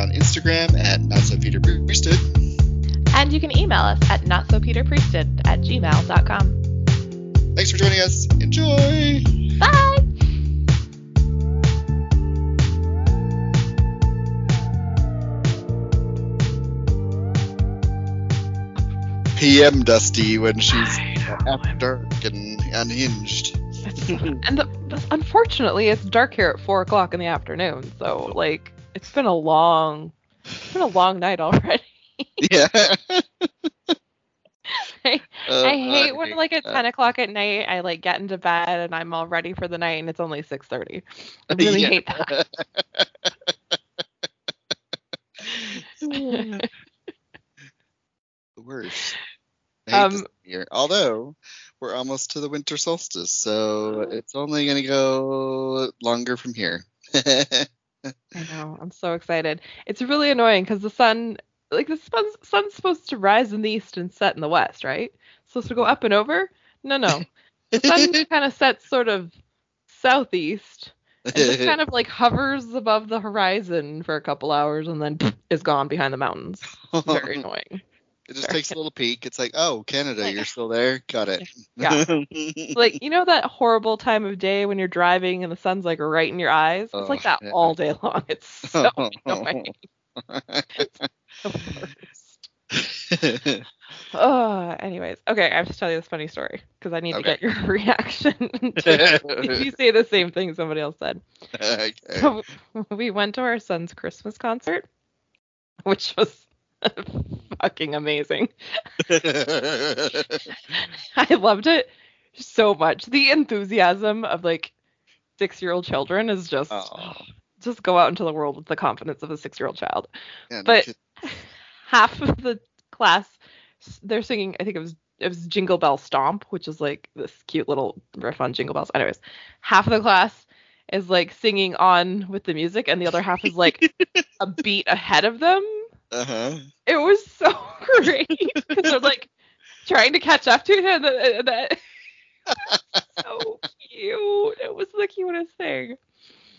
on Instagram at Not So Peter Priesthood. And you can email us at notsopeterpriesthood at gmail.com. Thanks for joining us. Enjoy. Bye! PM Dusti when she's after dark and unhinged. and the, the- unfortunately, it's dark here at four o'clock in the afternoon. So like, it's been a long, it's been a long night already. yeah. I, Uh, I hate when like at that. ten o'clock at night I like get into bed and I'm all ready for the night and it's only six thirty. I really Yeah. hate that. the worst. I hate this Um, year. Although we're almost to the winter solstice, so it's only gonna go longer from here. I know. I'm so excited. It's really annoying because the sun, like the sun's, sun's supposed to rise in the east and set in the west, right? supposed to go up and over. No, no. The sun kind of sets sort of southeast and just kind of like hovers above the horizon for a couple hours and then is gone behind the mountains. Very annoying. It just takes a little peek. It's like, oh, Canada, you're still there. Got it. Yeah. Like you know that horrible time of day when you're driving and the sun's like right in your eyes. It's like Oh, that yeah. all day long. It's so annoying. The. Oh, anyways, okay. I have to tell you this funny story because I need Okay. to get your reaction. to- if you say the same thing somebody else said. okay. So we went to our son's Christmas concert, which was fucking amazing. I loved it so much. The enthusiasm of like six-year-old children is just Oh. just go out into the world with the confidence of a six-year-old child. Yeah, But- half of the class they're singing i think it was it was jingle bell stomp which is like this cute little riff on jingle bells anyways half of the class is like singing on with the music and the other half is like a beat ahead of them uh-huh. it was so great because they're like trying to catch up to and, the- that so cute it was the cutest thing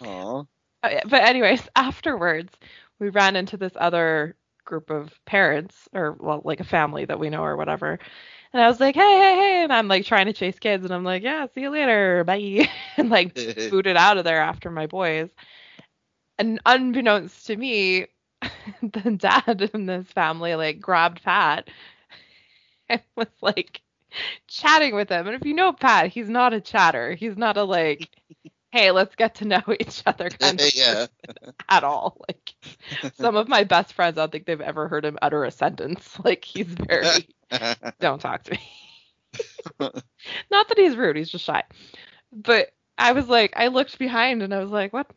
Aw. uh, but anyways, afterwards, we ran into this other group of parents, or well, like a family that we know or whatever. And I was like, hey, hey, hey, and I'm like trying to chase kids, and I'm like, yeah, see you later, bye, and like booted out of there after my boys. And unbeknownst to me, the dad in this family like grabbed Pat and was like chatting with him. And if you know Pat, he's not a chatter. He's not a like, hey, let's get to know each other kind of yeah. at all. Like some of my best friends, I don't think they've ever heard him utter a sentence. Like he's very don't talk to me. Not that he's rude, he's just shy. But I was like, I looked behind and I was like, what?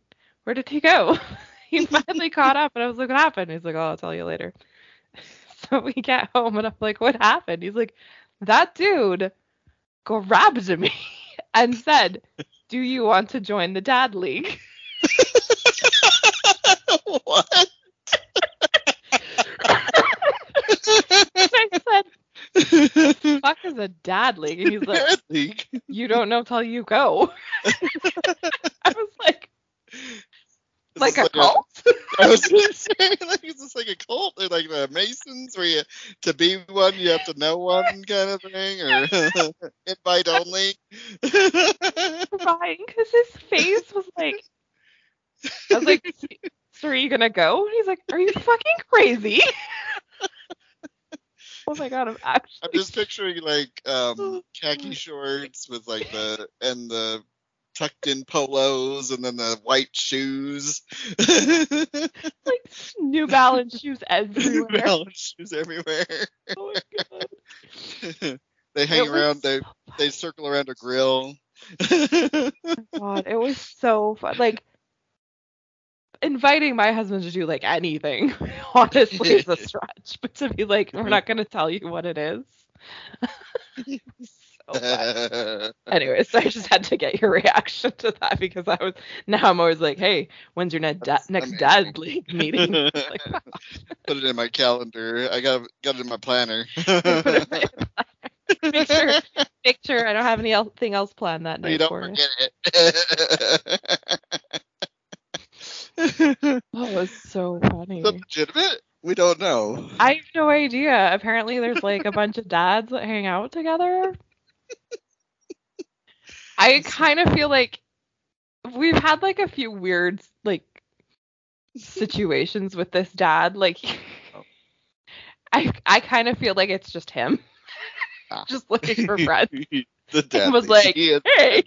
Where did he go? He finally caught up and I was like, what happened? He's like, oh, I'll tell you later. So we get home and I'm like, what happened? He's like, that dude grabbed me and said, do you want to join the dad league? what? I said, fuck is a dad league? And he's like, Parent league. you don't know till you go. I was like, like a cult? I was gonna say, like, is this like a cult? Or like the Masons, where you to be one you have to know one kind of thing, or invite only? crying because his face was like, I was like, so are you gonna go? And he's like, are you fucking crazy? oh my god, I'm I'm just picturing like um khaki shorts with like the and the tucked in polos and then the white shoes. like New Balance shoes everywhere. New Balance shoes everywhere. Oh my god. they hang It around. They they circle around a grill. Oh god, it was so fun. Like inviting my husband to do like anything, honestly, is a stretch. But to be like, we're not gonna tell you what it is. Oh, was so. Anyways, I just had to get your reaction to that because I was now I'm always like, hey, when's your ne- da- next dad league meeting? Like, Put it in my calendar. I got got it in my planner. make sure, make sure I don't have anything else planned that night you don't for forget it. Oh was so funny. Is that legitimate? We don't know. I have no idea. Apparently, there's like a bunch of dads that hang out together. I kind of feel like we've had like a few weird like situations with this dad. Like, I I kind of feel like it's just him, Ah. just looking for friends. the dad was like, "Hey."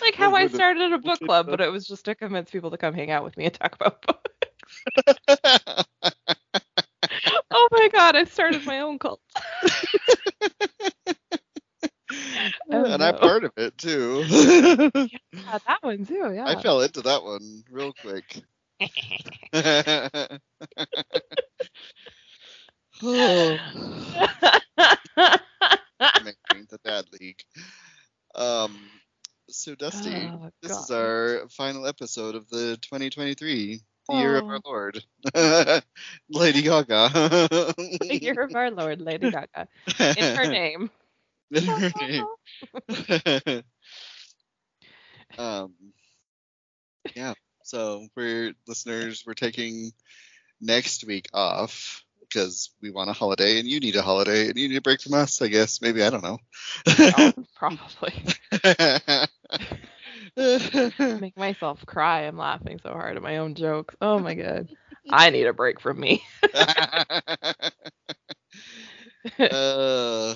Like how I started a book club, but it was just to convince people to come hang out with me and talk about books. Oh my god, I've started my own cult. Oh, and I'm no. part of it too. Yeah, that one too. Yeah. I fell into that one real quick. oh, the dad league. Um, so Dusti, Oh, this is our final episode of the 2023 year of Oh. our Lord, Lady Gaga. the year of our Lord, Lady Gaga, in her name. In her name. um, yeah. So we're listeners, we're taking next week off because we want a holiday, and you need a holiday, and you need a break from us. I guess maybe I don't know. Oh, probably make myself cry. I'm laughing so hard at my own jokes. Oh my god, I need a break from me. uh,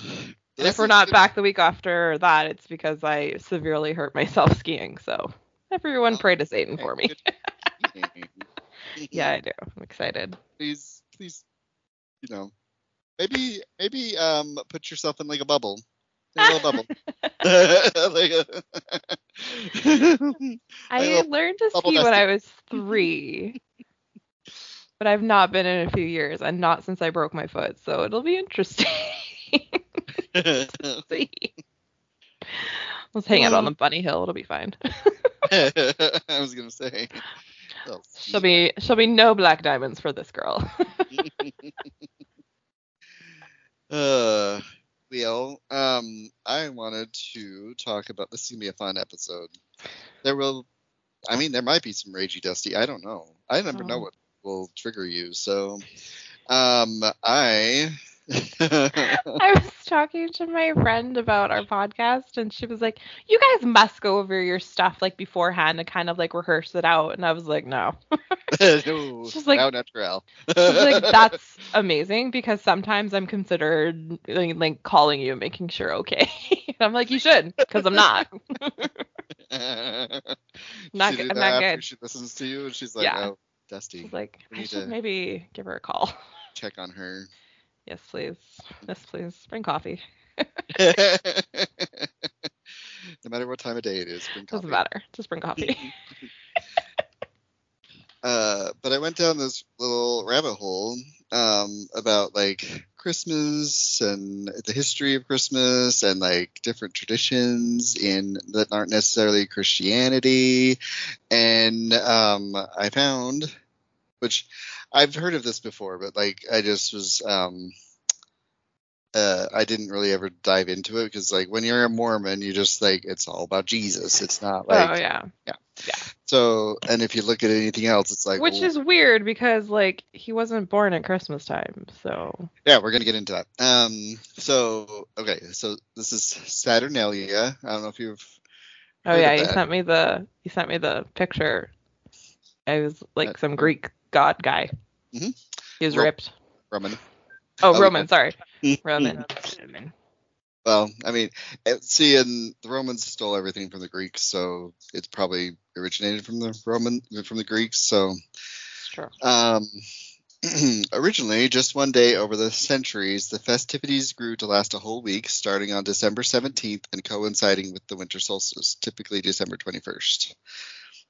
if we're not back the week after that, it's because I severely hurt myself skiing. So everyone Oh, pray to Satan for me. Yeah, I do. I'm excited. please, please, you know, maybe, maybe, um, put yourself in like a bubble, little bubble. I learned to ski when. I was three, but I've not been in a few years, and not since I broke my foot. So it'll be interesting. see. Let's hang out on the bunny hill. It'll be fine. I was gonna say. Oh, She'll be she'll be no black diamonds for this girl. Uh, well, um, I wanted to talk about this. Is gonna be a fun episode. There will, I mean, there might be some ragey dusty. I don't know. I never know Oh. what will trigger you. So, um, I. I was talking to my friend about our podcast, and she was like, "You guys must go over your stuff like beforehand and kind of like rehearse it out." And I was like, "No." no, She's like- natural. She's like, "That's amazing because sometimes I'm considered like, like calling you, and making sure okay." And I'm like, "You should," because I'm not. Not She good- I'm not good. She listens to you, and she's like, Yeah. "Oh, Dusti, She's like, "I should to- maybe give her a call." check on her." Yes, please. Yes, please. Bring coffee. no matter what time of day it is, bring coffee. Doesn't matter. Just bring coffee. uh, but I went down this little rabbit hole um, about like Christmas and the history of Christmas and like different traditions in that aren't necessarily Christianity, and um, I found, which I've heard of this before, but like I just was um, uh, I didn't really ever dive into it because like when you're a Mormon, you just like it's all about Jesus. It's not like oh yeah. Yeah yeah. So. And if you look at anything else, it's like Which well, is weird because like he wasn't born at Christmas time, so yeah, we're gonna get into that. Um, so okay, so this is Saturnalia. I don't know if you've Oh yeah, you sent me the you sent me the picture. I was like Uh, some Greek god guy. Mhm. He was Ro- ripped. Roman. Oh, oh, Roman, yeah. sorry. Roman. Roman. Well, I mean, see, and the Romans stole everything from the Greeks, so it's probably originated from the Roman from the Greeks. So true. Um, originally, just one day over the centuries, the festivities grew to last a whole week, starting on December 17th and coinciding with the winter solstice, typically December 21st.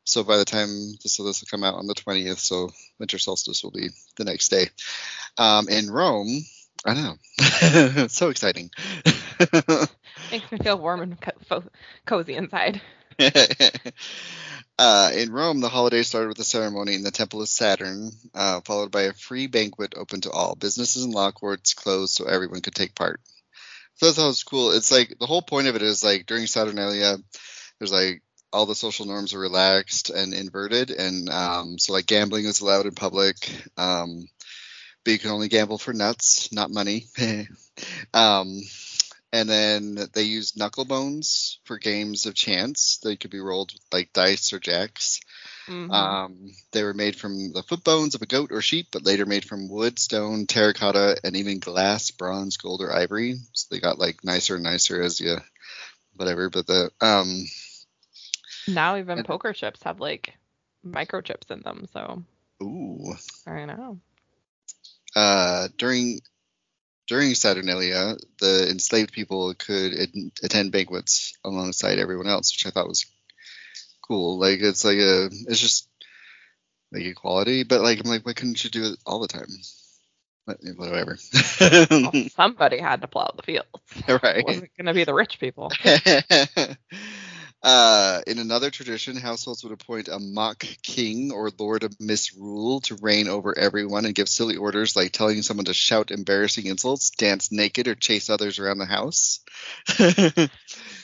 So by the time this, so this will come out on the 20th, so winter solstice will be the next day. Um, in Rome, I know, so exciting. Makes me feel warm and co- cozy inside. uh, in Rome, the holiday started with a ceremony in the Temple of Saturn, uh, followed by a free banquet open to all. Businesses and law courts closed so everyone could take part. So that's how it's cool. It's like the whole point of it is like during Saturnalia, there's like all the social norms are relaxed and inverted, and um, so like gambling is allowed in public, um, but you can only gamble for nuts, not money. um, and then they used knuckle bones for games of chance. They could be rolled like dice or jacks. Mhm. Um, they were made from the foot bones of a goat or sheep, but later made from wood, stone, terracotta, and even glass, bronze, gold, or ivory. So they got like nicer and nicer as you, whatever. But the um, now even and- poker chips have like microchips in them, so ooh, I know. uh, during during Saturnalia, the enslaved people could ad- attend banquets alongside everyone else, which I thought was cool. Like it's like a, it's just like equality, but like I'm like, why couldn't you do it all the time? But, whatever. Well, somebody had to plow the fields. Right. It wasn't gonna be the rich people. uh, in another tradition, households would appoint a mock king or lord of misrule to reign over everyone and give silly orders like telling someone to shout embarrassing insults, dance naked, or chase others around the house.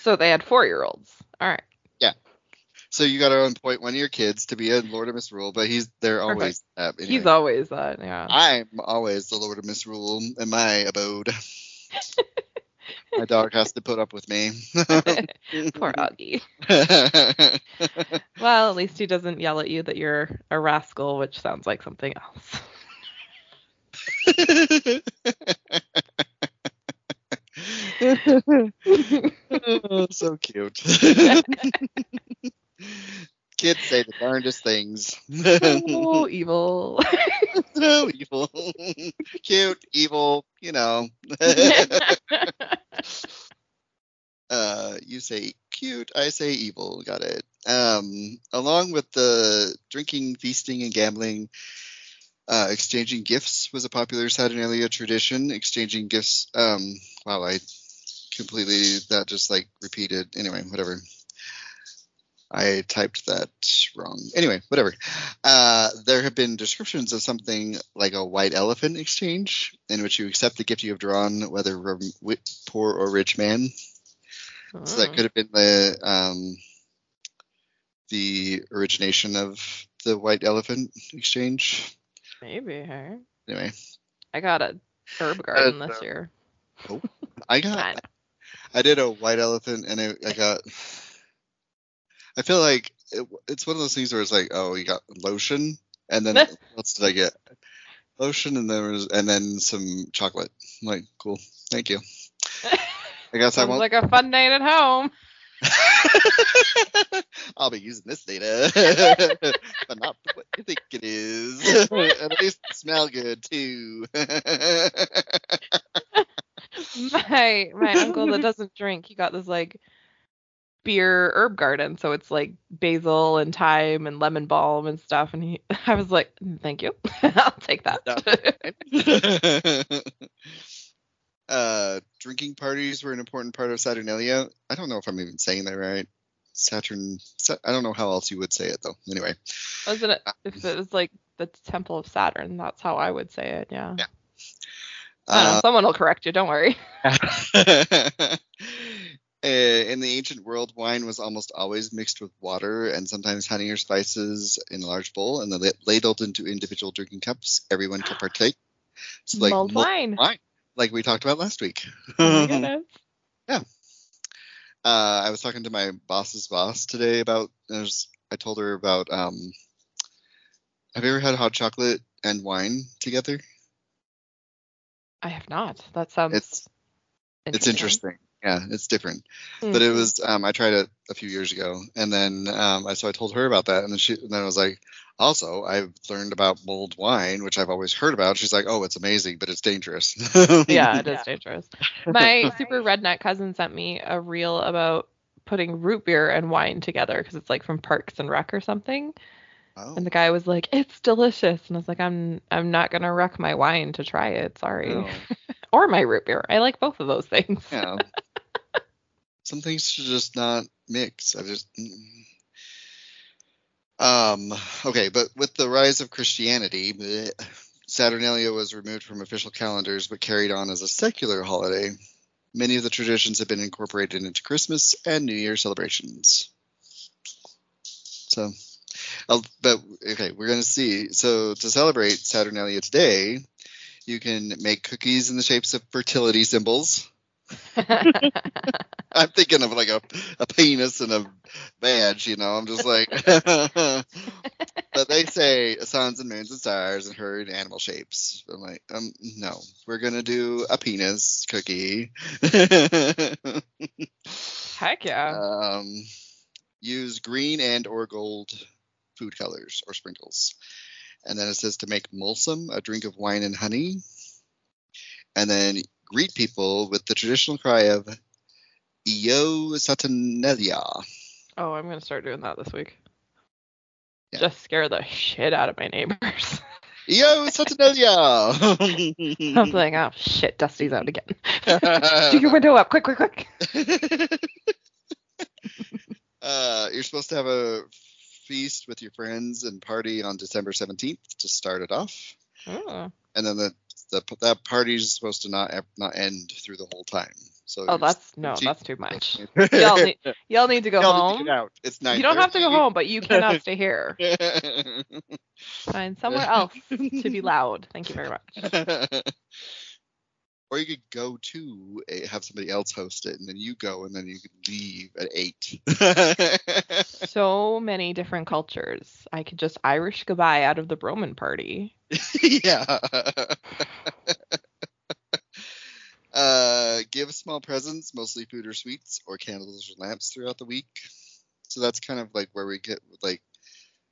So they had four year olds. All right. Yeah. So you got to appoint one of your kids to be a lord of misrule, but he's they're always that. He's always that, yeah. I'm always the lord of misrule in my abode. my dog has to put up with me. Poor Augie. Well, at least he doesn't yell at you that you're a rascal, which sounds like something else. Oh, so cute. Kids say the darndest things. oh, evil. so evil. cute, evil, you know. uh, you say cute, I say evil. Got it. Um, along with the drinking, feasting, and gambling, uh, exchanging gifts was a popular Saturnalia tradition. Exchanging gifts. Um, wow, I completely that just like repeated. Anyway, whatever. I typed that wrong. Anyway, whatever. Uh, there have been descriptions of something like a white elephant exchange, in which you accept the gift you have drawn, whether poor or rich man. So that Mm. could have been the um, the origination of the white elephant exchange. Maybe, hey. Anyway, I got a herb garden Uh, this year. Oh, I got I did a white elephant, and I, I got. I feel like it, it's one of those things where it's like, oh, you got lotion, and then what else did I get? Lotion, and there was, and then some chocolate. I'm like, cool, thank you. I guess I won't. like a fun night at home. I'll be using this data, but not what you think it is. At least it smell good too. My my uncle that doesn't drink, he got this like beer herb garden, so it's like basil and thyme and lemon balm and stuff. And he, I was like, "Mm, thank you, I'll take that. uh, drinking parties were an important part of Saturnalia. I don't know if I'm even saying that right. Saturn. I don't know how else you would say it though. Anyway, Wasn't it? If it was like the Temple of Saturn, that's how I would say it. Yeah. Yeah. Don't know. uh, Someone will correct you. Don't worry. Uh, in the ancient world, wine was almost always mixed with water and sometimes honey or spices in a large bowl, and then la- ladled into individual drinking cups. Everyone could partake. It's like Mulled mulled wine. wine, like we talked about last week. Oh my goodness. uh, I was talking to my boss's boss today about. I, was, I told her about. Um, have you ever had hot chocolate and wine together? I have not. That sounds. It's it's interesting. Yeah, it's different. Mm. But it was. Um, I tried it a few years ago, and then um, I so I told her about that, and then she and then I was like, also I've learned about mulled wine, which I've always heard about. She's like, oh, it's amazing, but it's dangerous. yeah, it is dangerous. My super redneck cousin sent me a reel about putting root beer and wine together because it's like from Parks and Rec or something. Oh, And the guy was like, "It's delicious," and I was like, "I'm I'm not gonna wreck my wine to try it. Sorry, no. or my root beer. I like both of those things." Yeah. Some things should just not mix. I just. mm. Um. Okay, but with the rise of Christianity, Saturnalia was removed from official calendars, but carried on as a secular holiday. Many of the traditions have been incorporated into Christmas and New Year celebrations. So, I'll, but okay, we're gonna see. So to celebrate Saturnalia today, you can make cookies in the shapes of fertility symbols. I'm thinking of like a, a penis and a badge, you know. I'm just like, but they say suns and moons and stars and herd animal shapes. I'm like, um, no, we're gonna do a penis cookie. Heck yeah. um, use green and or gold food colors or sprinkles. And then it says to make mulsum, a drink of wine and honey. And then greet people with the traditional cry of Io Saturnalia. Oh, I'm gonna start doing that this week. Yeah. Just scare the shit out of my neighbors. Saturnalia! I'm like, oh shit, Dusti's out again. Do your window up, quick, quick, quick. uh, you're supposed to have a feast with your friends and party on December 17th to start it off. Oh, and then the, the that party's supposed to not not end through the whole time. So oh that's no, Cheap. that's too much. Y'all need, y'all need to go Y'all need to home. get out. It's You don't have to go home, but you cannot stay here. Find somewhere else to be loud. Thank you very much. Or you could go to a, have somebody else host it, and then you go, and then you could leave at eight. So many different cultures. I could just Irish goodbye out of the broman party. yeah. uh, give small presents, mostly food or sweets, or candles or lamps throughout the week. So that's kind of like where we get like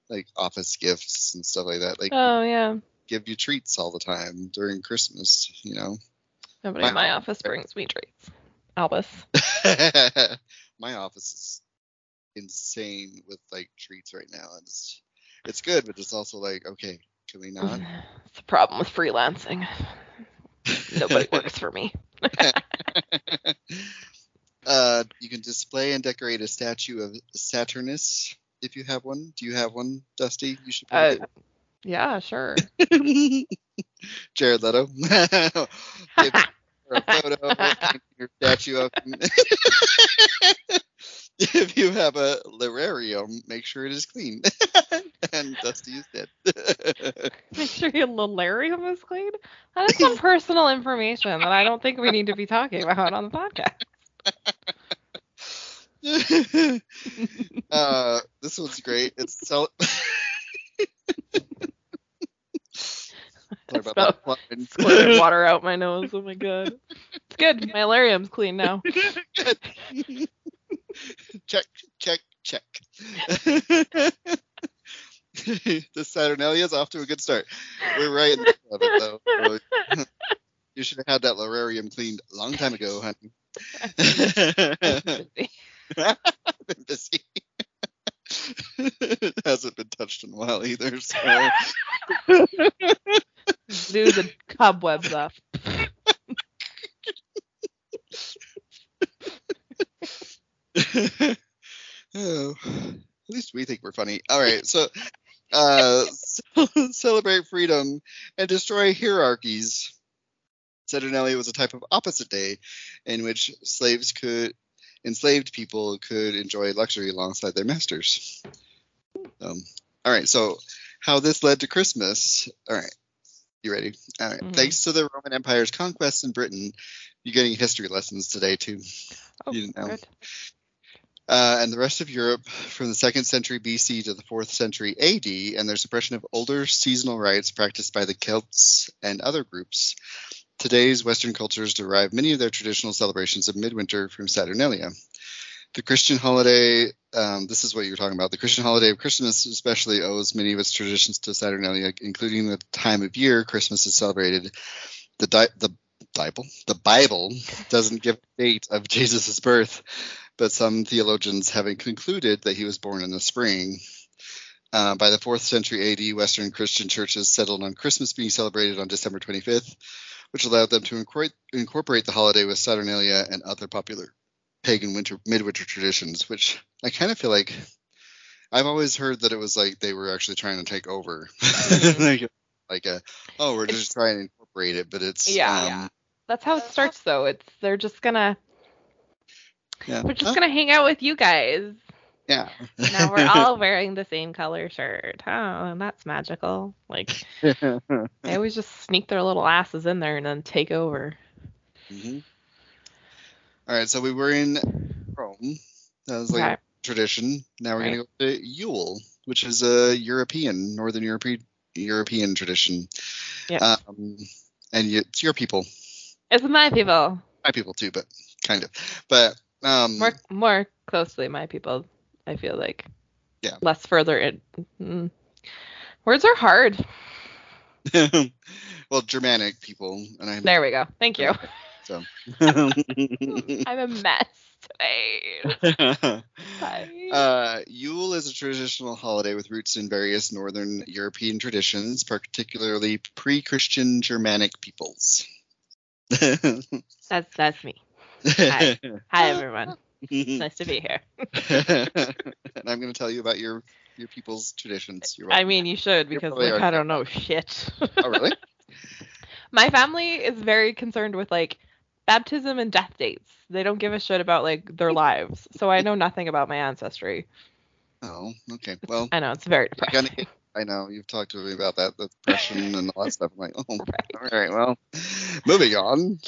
like office gifts and stuff like that. Like Oh yeah. give you treats all the time during Christmas, you know. Nobody My in my office brings me treats. Albus. My office is insane with like treats right now. It's it's good, but it's also like, okay, can we not? It's a problem with freelancing. Nobody works for me. uh, you can display and decorate a statue of Saturnus if you have one. Do you have one, Dusti? You should. Uh, yeah, sure. Jared Leto. A photo, your statue of. if you have a lararium, make sure it is clean. and Dusti is dead. Make sure your lararium is clean. That is some personal information that I don't think we need to be talking about on the podcast. uh, this one's great. It's so. Sorry about that line. Squirted water out my nose. Oh my god. It's good. My lararium's clean now. check, check, check. the Saturnalia is off to a good start. We're right in the middle of it, though. So you should have had that lararium cleaned a long time ago, honey. been busy. it hasn't been touched in a while either. So. Do the cobwebs off. oh, at least we think we're funny. All right, so uh, celebrate freedom and destroy hierarchies. Saturnalia was a type of opposite day in which slaves could enslaved people could enjoy luxury alongside their masters. Um, all right, so how this led to Christmas. All right, you ready? All right. Mhm. Thanks to the Roman Empire's conquests in Britain, you're getting history lessons today too. Oh, You know. good. Uh, and the rest of Europe from the second century BC to the fourth century AD, and their suppression of older seasonal rites practiced by the Celts and other groups. Today's Western cultures derive many of their traditional celebrations of midwinter from Saturnalia. The Christian holiday, um, this is what you were talking about. The Christian holiday of Christmas, especially, owes many of its traditions to Saturnalia, including the time of year Christmas is celebrated. The di- the Bible, the Bible doesn't give a date of Jesus' birth, but some theologians having concluded that he was born in the spring. Uh, by the fourth century AD, Western Christian churches settled on Christmas being celebrated on December 25th, which allowed them to incorporate, incorporate the holiday with Saturnalia and other popular pagan winter midwinter traditions. Which I kind of feel like I've always heard that it was like they were actually trying to take over, like, like a oh we're just trying to incorporate it, but it's Yeah, um, yeah. That's how it starts though. It's they're just gonna yeah. we're just Huh? gonna hang out with you guys. Yeah. Now we're all wearing the same color shirt. Oh, and that's magical. Like they always just sneak their little asses in there and then take over. hmm All right, so we were in Rome. That was like Okay. a tradition. Now we're Right. gonna go to Yule, which is a European, Northern European European tradition. Yeah. Um, and y- it's your people, It's my people. my people too, but kind of. But um, More more closely my people, I feel like. Yeah. Less further in. Mm. Words are hard. well, Germanic people, and I. There we go. Thank you. So. I'm a mess today. Uh, Yule is a traditional holiday with roots in various Northern European traditions, particularly pre-Christian Germanic peoples. That's that's me. Hi everyone. Nice to be here. and I'm going to tell you about your your people's traditions. You're I mean, you should because like. I don't know shit. oh, really? My family is very concerned with like baptism and death dates. They don't give a shit about like their lives. So I know nothing about my ancestry. Oh, okay. Well, I know it's very you're depressing. gonna get, I know you've talked to me about that, the depression and all that stuff. I'm like, oh, Right. all right. Well, moving on.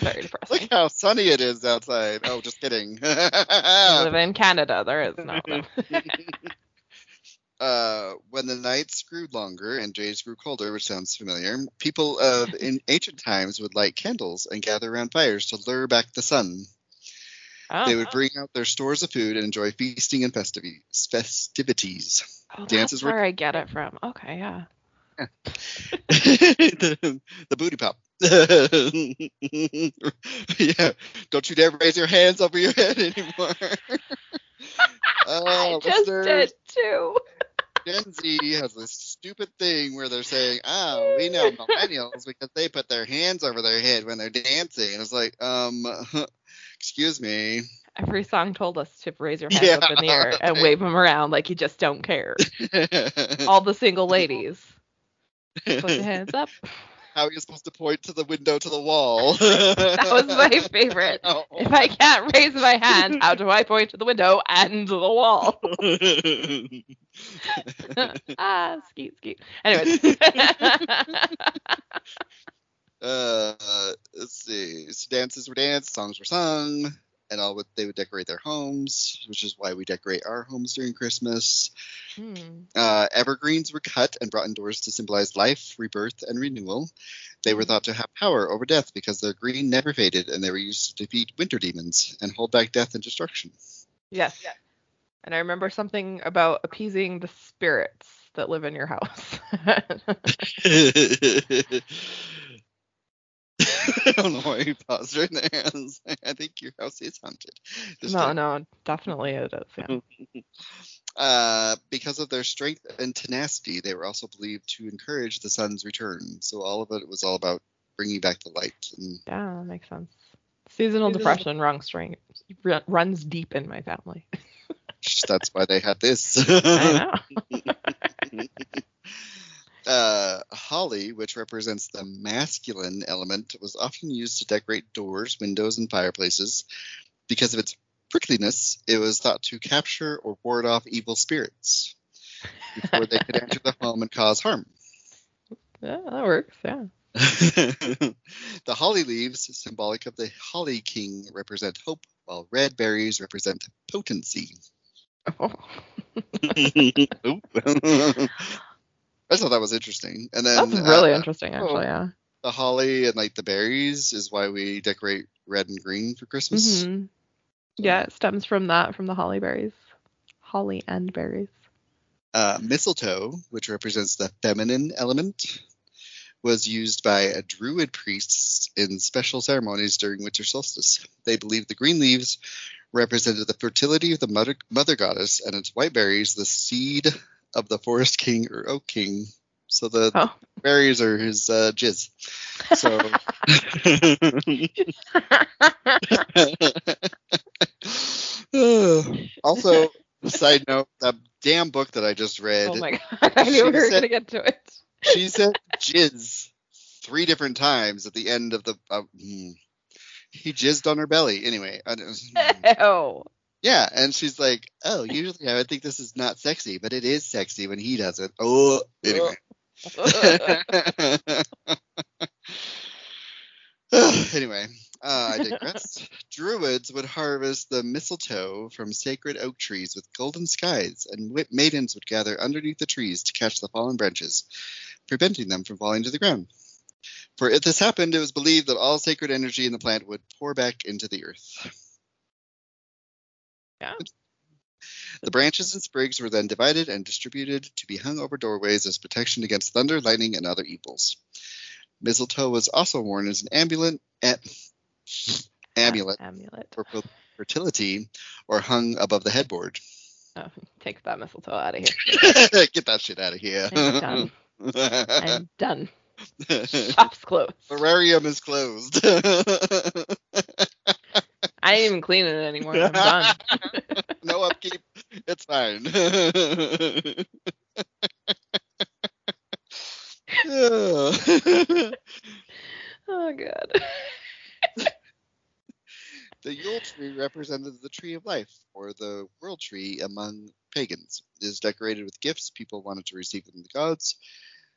Very Look how sunny it is outside. Oh, just kidding. I live in Canada. There is no. uh, when the nights grew longer and days grew colder, which sounds familiar, people of in ancient times would light candles and gather around fires to lure back the sun. Oh, They would bring out their stores of food and enjoy feasting and festivi- festivities. oh, dances that's were- where I get it from. Okay, yeah. the, the booty pop. yeah, don't you dare raise your hands over your head anymore. oh, I just listeners, did too. Gen Z has this stupid thing where they're saying, "Oh, we know millennials because they put their hands over their head when they're dancing." And it's like, um, excuse me. Every song told us to raise your hands Yeah, up in the air and wave them around like you just don't care. All the single ladies, put your hands up. How are you supposed to point to the window to the wall? That was my favorite. Oh. If I can't raise my hand, how do I point to the window and the wall? ah, skeet, skeet. Anyways. Uh, let's see. So dances were danced, songs were sung, and all would they would decorate their homes, which is why we decorate our homes during Christmas. Hmm. Uh, evergreens were cut and brought indoors to symbolize life, rebirth, and renewal. They were thought to have power over death because their green never faded, and they were used to defeat winter demons and hold back death and destruction. Yes. And I remember something about appeasing the spirits that live in your house. I don't know why you paused right there. I like, I think your house is haunted. No, no, definitely it is. Yeah. Uh, because of their strength and tenacity, they were also believed to encourage the sun's return. So all of it was all about bringing back the light. And Yeah, that makes sense. Seasonal Seasonal- depression runs string run- runs deep in my family. that's why they had this. I know. Uh, holly, which represents the masculine element, was often used to decorate doors, windows, and fireplaces. Because of its prickliness, it was thought to capture or ward off evil spirits before they could enter the home and cause harm. Yeah, that works. Yeah. the holly leaves, symbolic of the holly king, represent hope, while red berries represent potency. Oh. I thought that was interesting. And then That's really uh, interesting, actually. Yeah. the holly and like the berries is why we decorate red and green for Christmas. hmm Yeah, it stems from that, from the holly berries, holly and berries. Uh, mistletoe, which represents the feminine element, was used by uh, druid priests in special ceremonies during winter solstice. They believed the green leaves represented the fertility of the mother, mother goddess, and its white berries the seed of the forest king or oak king. So the Oh. berries are his uh, jizz. So. also, side note, that damn book that I just read, oh my god, I knew we were said- gonna get to it. she said jizz three different times at the end of the. Uh, hmm. he jizzed on her belly. Anyway, I don't, Oh, Yeah, and she's like, "Oh, usually I would think this is not sexy, but it is sexy when he does it." Oh, anyway. anyway, uh, I digress. Druids would harvest the mistletoe from sacred oak trees with golden skies, and maidens would gather underneath the trees to catch the fallen branches, preventing them from falling to the ground. For if this happened, it was believed that all sacred energy in the plant would pour back into the earth. Yeah. The branches and sprigs were then divided and distributed to be hung over doorways as protection against thunder, lightning, and other evils. Mistletoe was also worn as an amulet, amulet Amulet. for fertility or hung above the headboard. Oh, take that mistletoe out of here. Get that shit out of here. I'm done. I'm done. Shop's closed. Terrarium is closed. I ain't even cleaning it anymore. I'm done. no upkeep. It's fine. oh god. The Yule tree represented the tree of life, or the world tree among pagans. It is decorated with gifts people wanted to receive from the gods.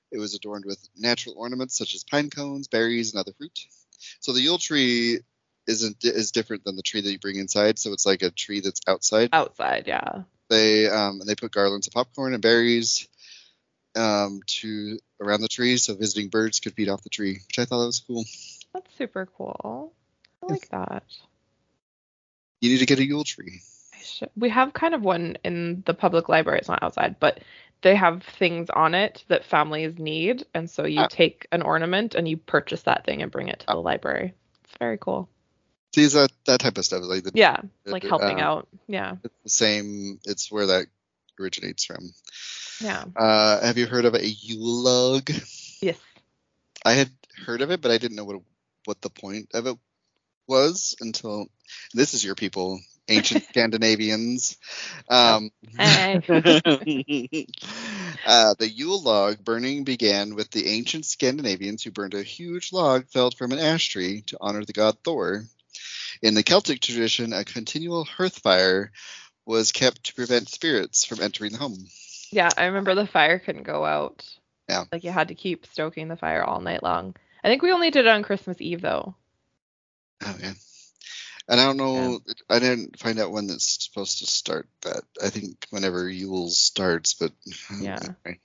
It was adorned with natural ornaments such as pine cones, berries, and other fruit. So the Yule tree isn't is different than the tree that you bring inside. So it's like a tree that's outside. Outside, yeah. They um, they put garlands of popcorn and berries um, to around the tree, so visiting birds could feed off the tree, which I thought was cool. That's super cool. I like that. You need to get a Yule tree. We have kind of one in the public library. It's not outside, but they have things on it that families need, and so you Ah. take an ornament and you purchase that thing and bring it to Ah. the library. It's very cool. See, is that that type of stuff like the, Yeah, like helping uh, out. Yeah, it's the same. It's where that originates from. yeah. Uh, have you heard of a Yule log? Yes. I had heard of it, but I didn't know what what the point of it was until this is your people, ancient Scandinavians. Um, Hey. uh, the Yule log burning began with the ancient Scandinavians who burned a huge log felled from an ash tree to honor the god Thor. In the Celtic tradition, a continual hearth fire was kept to prevent spirits from entering the home. Yeah, I remember the fire couldn't go out. Yeah. Like you had to keep stoking the fire all night long. I think we only did it on Christmas Eve though. Oh yeah. And I don't know. I didn't find out when it's supposed to start. That I think whenever Yule starts, but Yeah. anyway.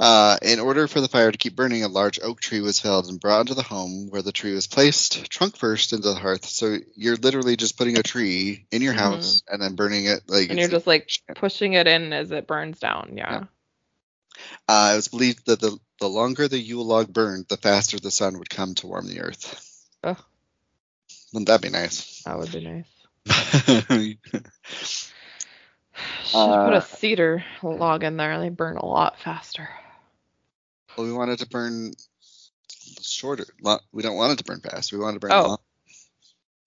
Uh, in order for the fire to keep burning, a large oak tree was felled and brought into the home, where the tree was placed trunk first into the hearth. So you're literally just putting a tree in your Mhm. house and then burning it. Like And you're just like pushing it in as it burns down. Yeah. uh, it was believed that the the longer the Yule log burned, the faster the sun would come to warm the earth. Ugh. Wouldn't that be nice? That would be nice. Should put Uh, a cedar log in there. They burn a lot faster. Well, we wanted to burn shorter. We don't want it to burn fast. We want it to burn Oh. long.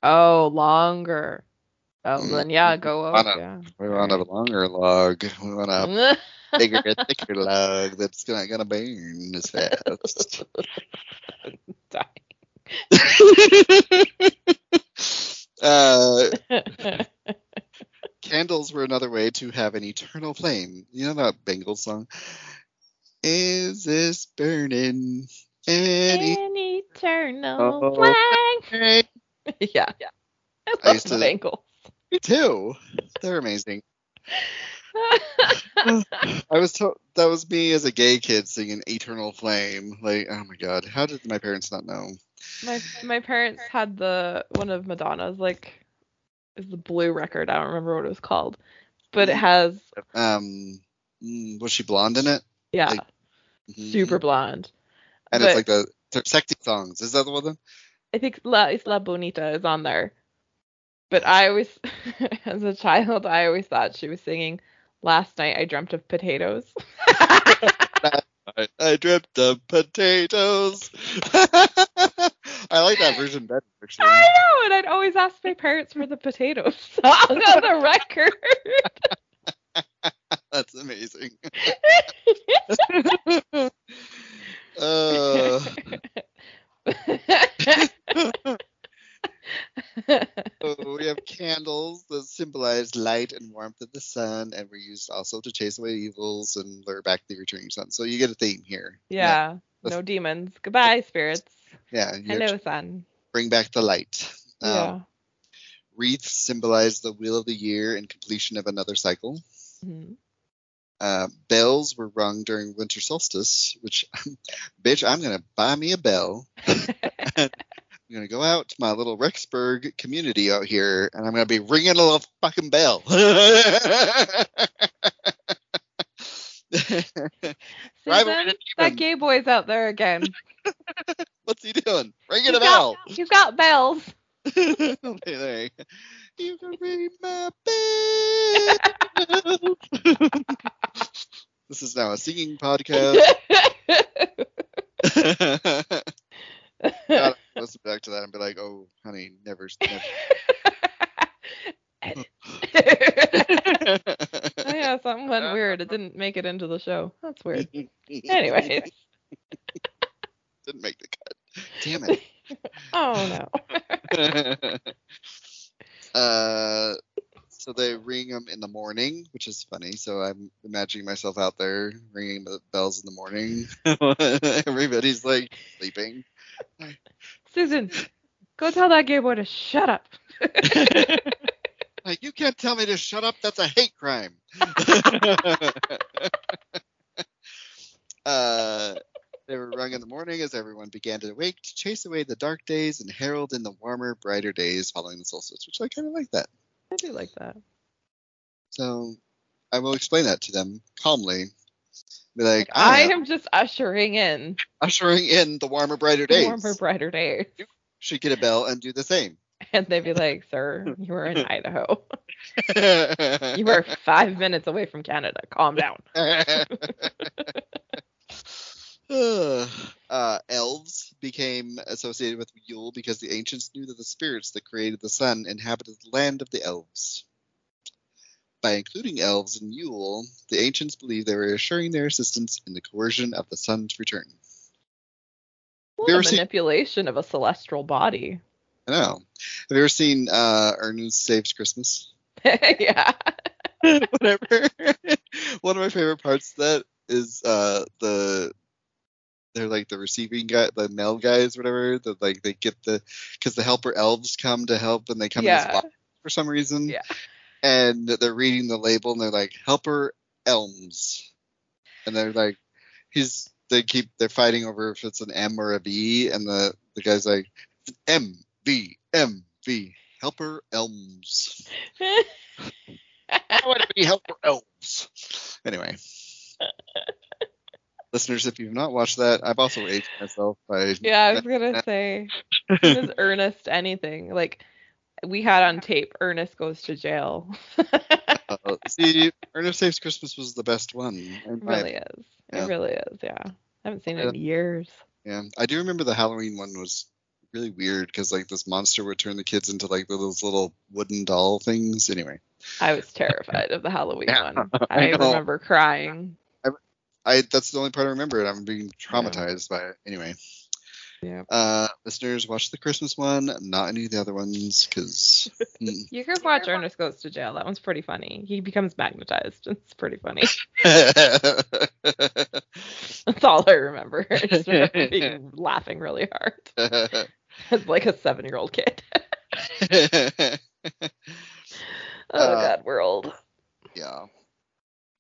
Oh, longer. Oh, Mm, then yeah, go wanna- Yeah. We want a longer log. We want a bigger, thicker log that's not gonna burn as fast. uh, candles were another way to have an eternal flame. You know that Bangles song? Is this burning? Any An eternal Oh. flame. yeah. I I love used the to- Bangles. Me too. They're amazing. I was told that was me as a gay kid singing "Eternal Flame." Like, oh my god, how did my parents not know? my my parents had the one of Madonna's like is the blue record. I don't remember what it was called, but it has Um, mm, was she blonde in it? yeah Like. Super mm-hmm. blonde. And but- it's like the sexy songs. Is that the one? Then? I think La Isla Bonita is on there. But I always, as a child, I always thought she was singing Last Night I Dreamt of Potatoes. I, I dreamt of potatoes. I like that version better. Actually. I know, and I'd always ask my parents for the potatoes song on the record. That's amazing. uh, so we have candles that symbolize light and warmth of the sun, and were used also to chase away evils and lure back the returning sun. So you get a theme here. Yeah. No demons. Goodbye, spirits. Yeah. Hello, sun. Bring back the light. Um, Yeah. Wreaths symbolize the wheel of the year and completion of another cycle. Mhm. Uh, bells were rung during winter solstice, which, bitch, I'm gonna buy me a bell. I'm gonna go out to my little Rexburg community out here, and I'm gonna be ringing a little fucking bell. Susan, to that gay boy's out there again. What's he doing? Ringing He's a bell. got, he's got bells. Okay, there. You can ring my bell. this is now a singing podcast. God, I'll listen back to that and be like, "Oh, honey, never." never. yeah, something went weird. It didn't make it into the show. That's weird. Anyways. didn't make the cut. Damn it. Oh no. Uh, so they ring them in the morning, which is funny. So I'm imagining myself out there ringing the bells in the morning. Everybody's like sleeping. Susan, go tell that gay boy to shut up. Like, you can't tell me to shut up. That's a hate crime. uh, they were rung in the morning as everyone began to wake to chase away the dark days and herald in the warmer, brighter days following the solstice, which I kind of like that. I do like that. So I will explain that to them calmly. Be like, I I am am just ushering in ushering in the warmer, brighter days. warmer, brighter days. Should get a bell and do the same. And they'd be like, Sir, you are in Idaho. You are five minutes away from Canada. Calm down. uh, elves became associated with Yule because the ancients knew that the spirits that created the sun inhabited the land of the elves. By including elves in Yule, the ancients believed they were assuring their assistance in the coercion of the sun's return. What a ever seen- manipulation of a celestial body. I know. Have you ever seen uh, Ernest Saves Christmas? yeah. Whatever. One of my favorite parts of that is uh, the they're like the receiving guy, the mail guys, whatever. That like they get the because the helper elves come to help and they come in Yeah. this box for some reason. Yeah. And they're reading the label and they're like helper elms, and they're like he's they keep they're fighting over if it's an M or a V, and the the guy's like M V M V helper elms. I want to be helper elves. Anyway. Listeners, if you've not watched that, I've also aged myself by yeah, I was gonna say is Ernest anything. Like we had on tape Ernest goes to jail. Uh, see, Ernest Saves Christmas was the best one. It really is. Yeah. It really is, yeah. I haven't seen it in years. Yeah, I do remember the Halloween one was really weird because like this monster would turn the kids into like those little wooden doll things. Anyway, I was terrified of the Halloween Yeah, one. I I remember crying. I that's the only part I remember, and I'm being traumatized by it. Anyway, Yeah. uh, listeners, watch the Christmas one, not any of the other ones, because You can watch Ernest Goes to Jail. That one's pretty funny. He becomes magnetized. It's pretty funny. That's all I remember. I just remember being laughing really hard as like a seven year old kid. Oh Uh, god, world. yeah.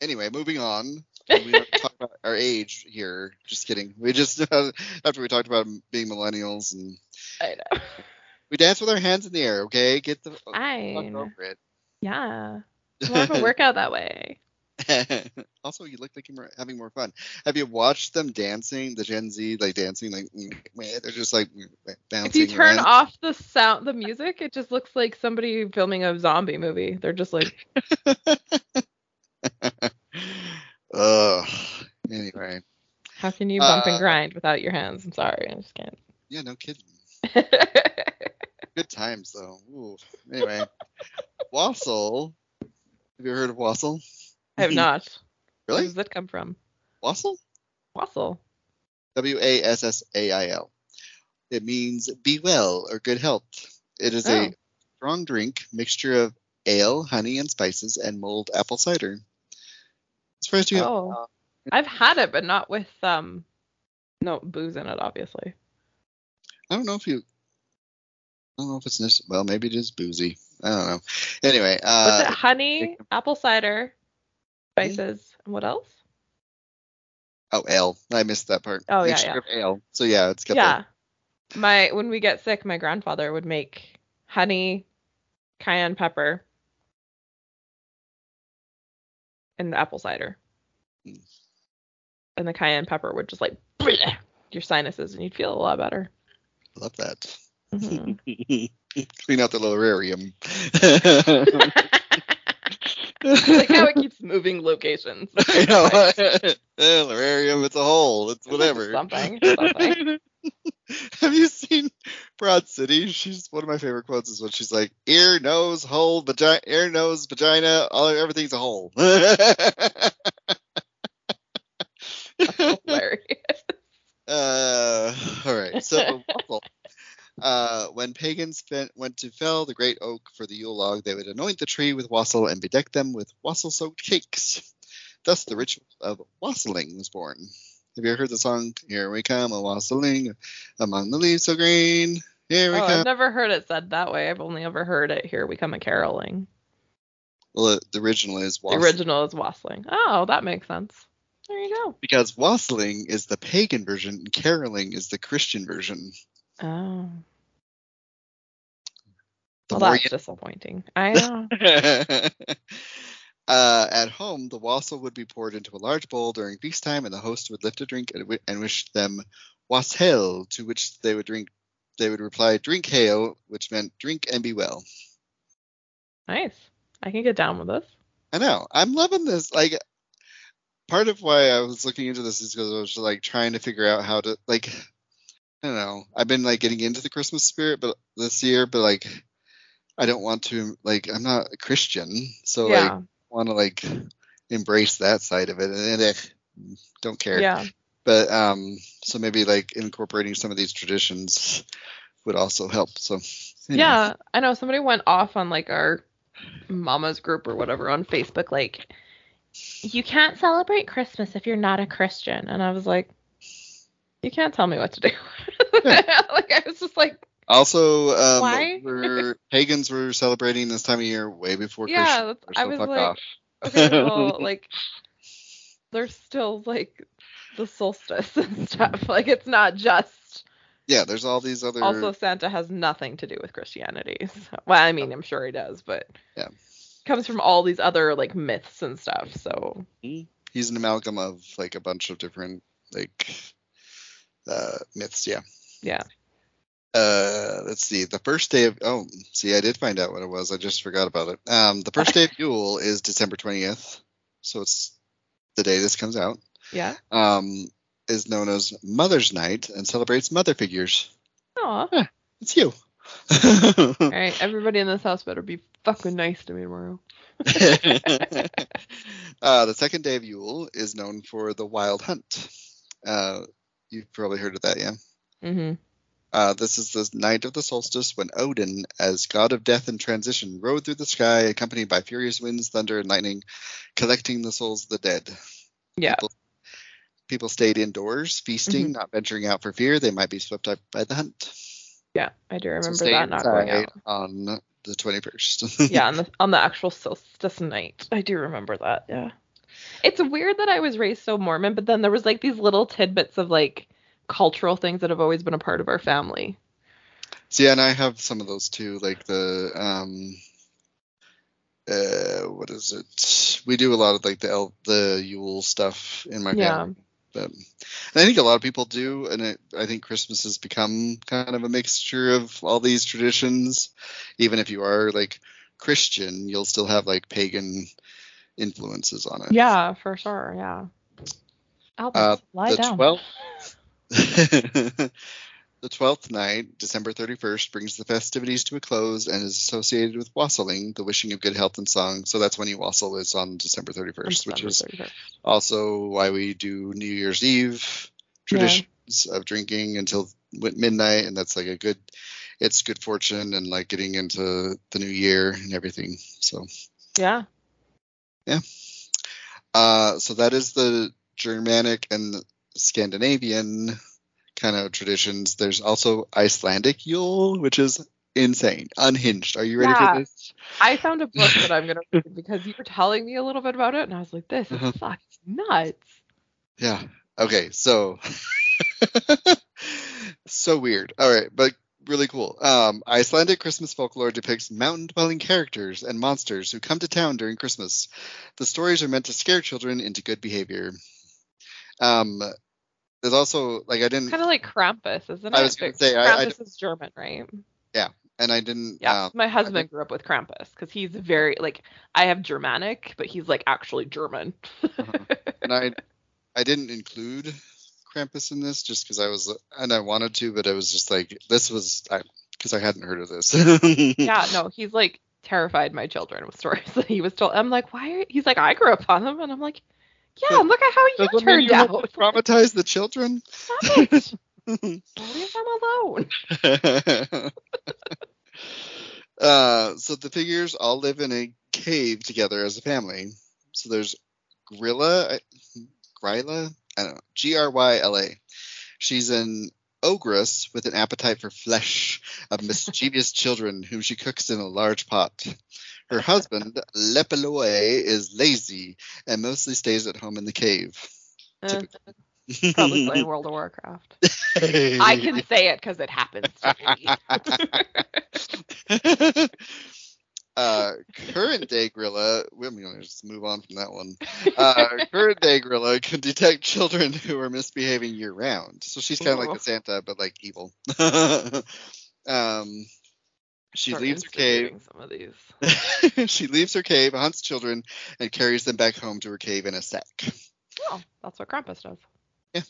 Anyway, moving on. We don't talk about our age here. Just kidding. We just after we talked about being millennials and I know. we dance with our hands in the air. Okay, get the fuck Fine. over it. Yeah. More of a workout that way. also, you look like you're having more fun. Have you watched them dancing? The Gen Z like dancing like they're just like bouncing. If you turn around. off the sound, the music, it just looks like somebody filming a zombie movie. They're just like, Anyway, how can you bump Uh, and grind without your hands? I'm sorry, I just can't. yeah, no kidding. Good times though. Ooh. Anyway, Wassail. Have you heard of Wassail? I have not. Really? Where does that come from? Wassail? Wassail. W A S S A I L. It means be well or good health. It is a Oh. strong drink mixture of ale, honey, and spices, and mulled apple cider. Surprised you have. Oh, I've had it, but not with um, no booze in it, obviously. I don't know if you. I don't know if it's this. Well, maybe it is boozy. I don't know. Anyway, Was it uh, honey, apple cider, spices, and what else? oh, ale. I missed that part. Oh, yeah, Mixture yeah. ale. So yeah, it's got Yeah. My when we get sick, my grandfather would make honey, cayenne pepper, and the apple cider. Mm. And the cayenne pepper would just like bleh your sinuses, and you'd feel a lot better. Love that. Mhm. Clean out the lararium. like how it keeps moving locations. I know. Lararium, it's a hole. It's whatever. Something, something. Have you seen Broad City? She's one of my favorite quotes is when she's like, ear, nose, hole, vagina, ear, nose, vagina, all everything's a hole. Hilarious. uh, all right. So. Uh, when pagans spent, went to fell the great oak for the Yule log, they would anoint the tree with wassail and bedeck them with wassail-soaked cakes. Thus, the ritual of wassailing was born. Have you ever heard the song "Here We Come a wassailing among the leaves so green"? Here we Oh, come. I've never heard it said that way. I've only ever heard it here we come a caroling. Well, the original is The original is wassailing. Oh, that makes sense. There you go. because wassailing is the pagan version and caroling is the Christian version. Oh. Well, that's disappointing. I know. uh, at home, the wassail would be poured into a large bowl during feast time, and the host would lift a drink and, wi- and wish them wassail, to which they would drink. They would reply, "Drink hail," which meant drink and be well. nice. I can get down with this. I know. I'm loving this. Like, part of why I was looking into this is because I was like trying to figure out how to like. I don't know. I've been like getting into the Christmas spirit, but this year, but like, I don't want to like. I'm not a Christian, so like. want to like embrace that side of it and eh, don't care Yeah. but um so maybe like incorporating some of these traditions would also help so anyway. Yeah. I know somebody went off on like our mama's group or whatever on Facebook like you can't celebrate Christmas if you're not a Christian. And I was like you can't tell me what to do. like I was just like also um Why? we're pagans were celebrating this time of year way before Yeah, Christians were, I was fuck like off. okay, well, like there's still like the solstice and stuff. Like it's not just yeah there's all these other also Santa has nothing to do with Christianity. So, well, I mean, I'm sure he does, but Yeah. Comes from all these other like myths and stuff. So he's an amalgam of like a bunch of different like uh myths yeah yeah. Uh, let's see. The first day of oh, see, I did find out what it was. I just forgot about it. Um, the first day of Yule is December twentieth, so it's the day this comes out. Yeah. Um, is known as Mother's Night and celebrates mother figures. Aw. It's you. All right, everybody in this house better be fucking nice to me tomorrow. uh, the second day of Yule is known for the Wild Hunt. Uh, you've probably heard of that, yeah. Mm-hmm. Uh, this is the night of the solstice when Odin, as god of death and transition, rode through the sky accompanied by furious winds, thunder, and lightning, collecting the souls of the dead. Yeah. People, people stayed indoors, feasting, Mhm. not venturing out for fear they might be swept up by the hunt. Yeah, I do remember so that not going out. on the 21st. yeah, on the on the actual solstice night. I do remember that. Yeah. It's weird that I was raised so Mormon, but then there was like these little tidbits of like cultural things that have always been a part of our family. See, and I have some of those too, like the um, uh, what is it? We do a lot of like the El- the Yule stuff in my Yeah. family. But and I think a lot of people do, and it, I think Christmas has become kind of a mixture of all these traditions. Even if you are like Christian, you'll still have like pagan influences on it. Yeah, for sure. Yeah. Albus, Uh, lie the down. 12th the twelfth night, December thirty-first, brings the festivities to a close and is associated with wassailing, the wishing of good health and song. So that's when you wassail is on December On thirty-first, which is 31st. also why we do New Year's Eve traditions of drinking until midnight, and that's like a good. it's good fortune and like getting into the new year and everything. So yeah, Yeah. uh, so that is the Germanic and Scandinavian kind of traditions. There's also Icelandic Yule, which is insane, unhinged. Are you ready Yeah. for this? I found a book that I'm gonna read because you were telling me a little bit about it, and I was like, "This is Uh-huh. fucking nuts." Yeah. Okay. So, so weird. All right, but really cool. Um, Icelandic Christmas folklore depicts mountain-dwelling characters and monsters who come to town during Christmas. The stories are meant to scare children into good behavior. Um, there's also like I didn't, Kind of like Krampus, isn't it? I was gonna But say, I- I Krampus is German, right? Yeah, and I didn't. Yeah. um, My husband grew up with Krampus because he's very like I have Germanic, but he's like actually German. and I I didn't include Krampus in this just because I was and I wanted to, but it was just like this was because I, hadn't heard of this. yeah, no, he's like terrified my children with stories that he was told. I'm like, why? Are... He's like, I grew up on them, and I'm like, yeah, look at how you turned you out. Traumatize the children. Stop it. Leave them alone. uh, so the figures all live in a cave together as a family. So there's Grilla, Gryla, I don't know, G R Y L A. She's an ogress with an appetite for flesh of mischievous children whom she cooks in a large pot. Her husband, Lepeloi, is lazy and mostly stays at home in the cave. Eh, probably playing World of Warcraft. I I can say it because it happens to me. uh, current day gorilla. We're going to just move on from that one. Uh, current day gorilla can detect children who are misbehaving year round. So she's kind of like a Santa, but like evil. um, she leaves her cave. Some of these. she leaves her cave, hunts children, and carries them back home to her cave in a sack. Oh, that's what Krampus does. Yeah.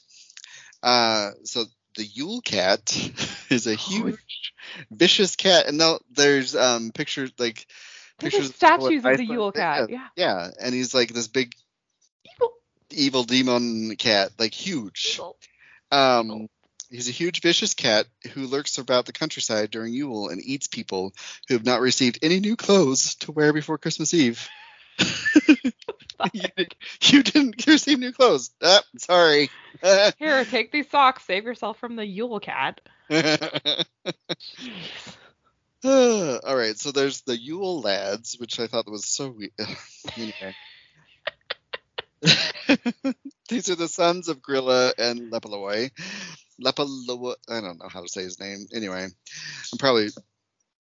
Uh, so the Yule cat is a Oh, huge, vicious cat, and now there's um pictures like pictures statues of the Yule cat. Yeah. Yeah, and he's like this big Evil. evil demon cat, like huge. Evil. Um, he's a huge vicious cat who lurks about the countryside during Yule and eats people who have not received any new clothes to wear before Christmas Eve. you, you didn't receive new clothes. Ah, sorry. Here, take these socks. Save yourself from the Yule cat. All right, so there's the Yule lads, which I thought was so weird. anyway. These are the sons of Grilla and Lepaloi. Lepaloi, I don't know how to say his name. Anyway, I'm probably,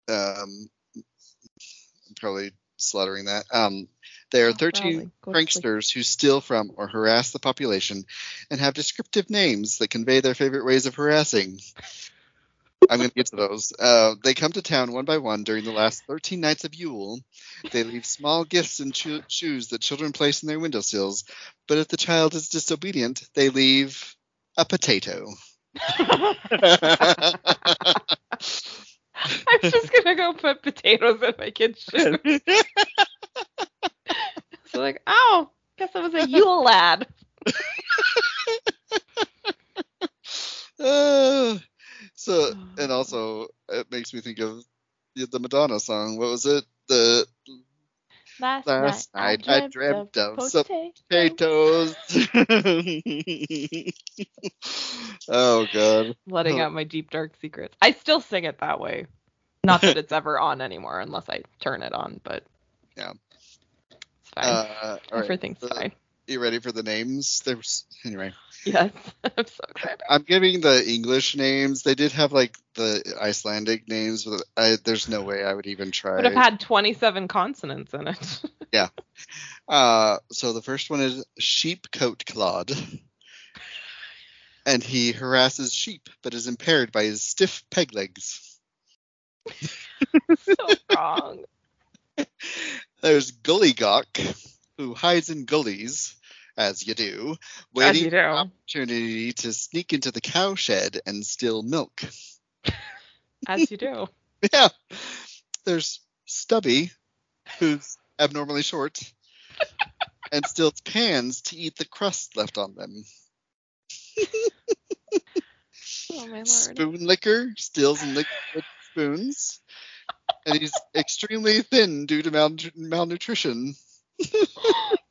um, I'm probably slaughtering that. Um, they are Oh, 13 probably. Go to sleep. pranksters who steal from or harass the population and have descriptive names that convey their favorite ways of harassing. I'm going to get to those. Uh, they come to town one by one during the last 13 nights of Yule. They leave small gifts and cho- shoes that children place in their windowsills, but if the child is disobedient, they leave a potato. I'm just gonna go put potatoes in my kid's shoe. So like, oh, guess I was a Yule lad. Uh, so, and also, it makes me think of the the Madonna song. What was it? The Last, Last night, night I I dreamt, dreamt of of some potatoes. potatoes. oh god. Letting out my deep dark secrets. I still sing it that way. Not that it's ever on anymore unless I turn it on, but Yeah. it's fine. Uh, all right. Everything's uh, fine. You ready for the names? There's anyway. Yes, I'm so excited. I'm giving the English names. They did have like the Icelandic names, but I, there's no way I would even try. Would have had 27 consonants in it. Yeah. Uh, so the first one is sheep coat clod, and he harasses sheep, but is impaired by his stiff peg legs. so wrong. There's Gullygawk, who hides in gullies, as you do, waiting you for an opportunity to sneak into the cow shed and steal milk. As you do. Yeah. There's Stubby, who's abnormally short, and steals pans to eat the crust left on them. Oh my lord. Spoon licker steals and lick- spoons, and he's extremely thin due to mal- malnutrition.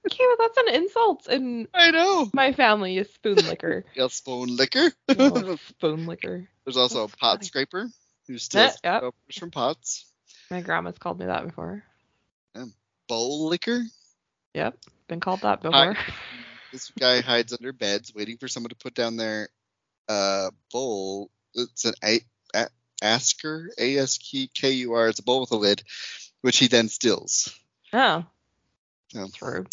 Okay, but that's an insult And I know. my family. Is spoon licker. Yeah, spoon licker. Oh, spoon licker. There's also a pot funny. scraper who steals Yeah, yep. leftovers from pots. My grandma's called me that before. Bowl licker. Yep, been called that before. This guy hides under beds, waiting for someone to put down their uh, bowl. It's an a- a- askur, A S K U R. It's a bowl with a lid, which he then steals. Oh, Yeah. that's rude.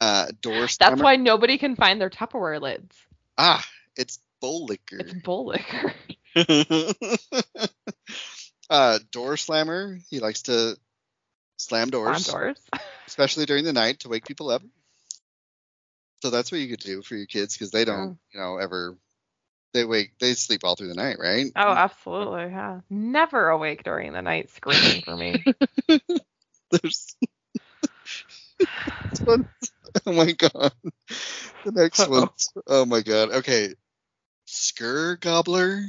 Uh, door slammer. That's why nobody can find their Tupperware lids. Ah, it's bowl licker. It's bull licker. uh, door slammer. He likes to slam doors, doors. especially during the night to wake people up. So that's what you could do for your kids because they don't, Oh. you know, ever. They wake. They sleep all through the night, right? Oh, absolutely. Yeah. Never awake during the night screaming for me. There's. oh my god. The next one. Oh my god. Okay. Skyr gobbler.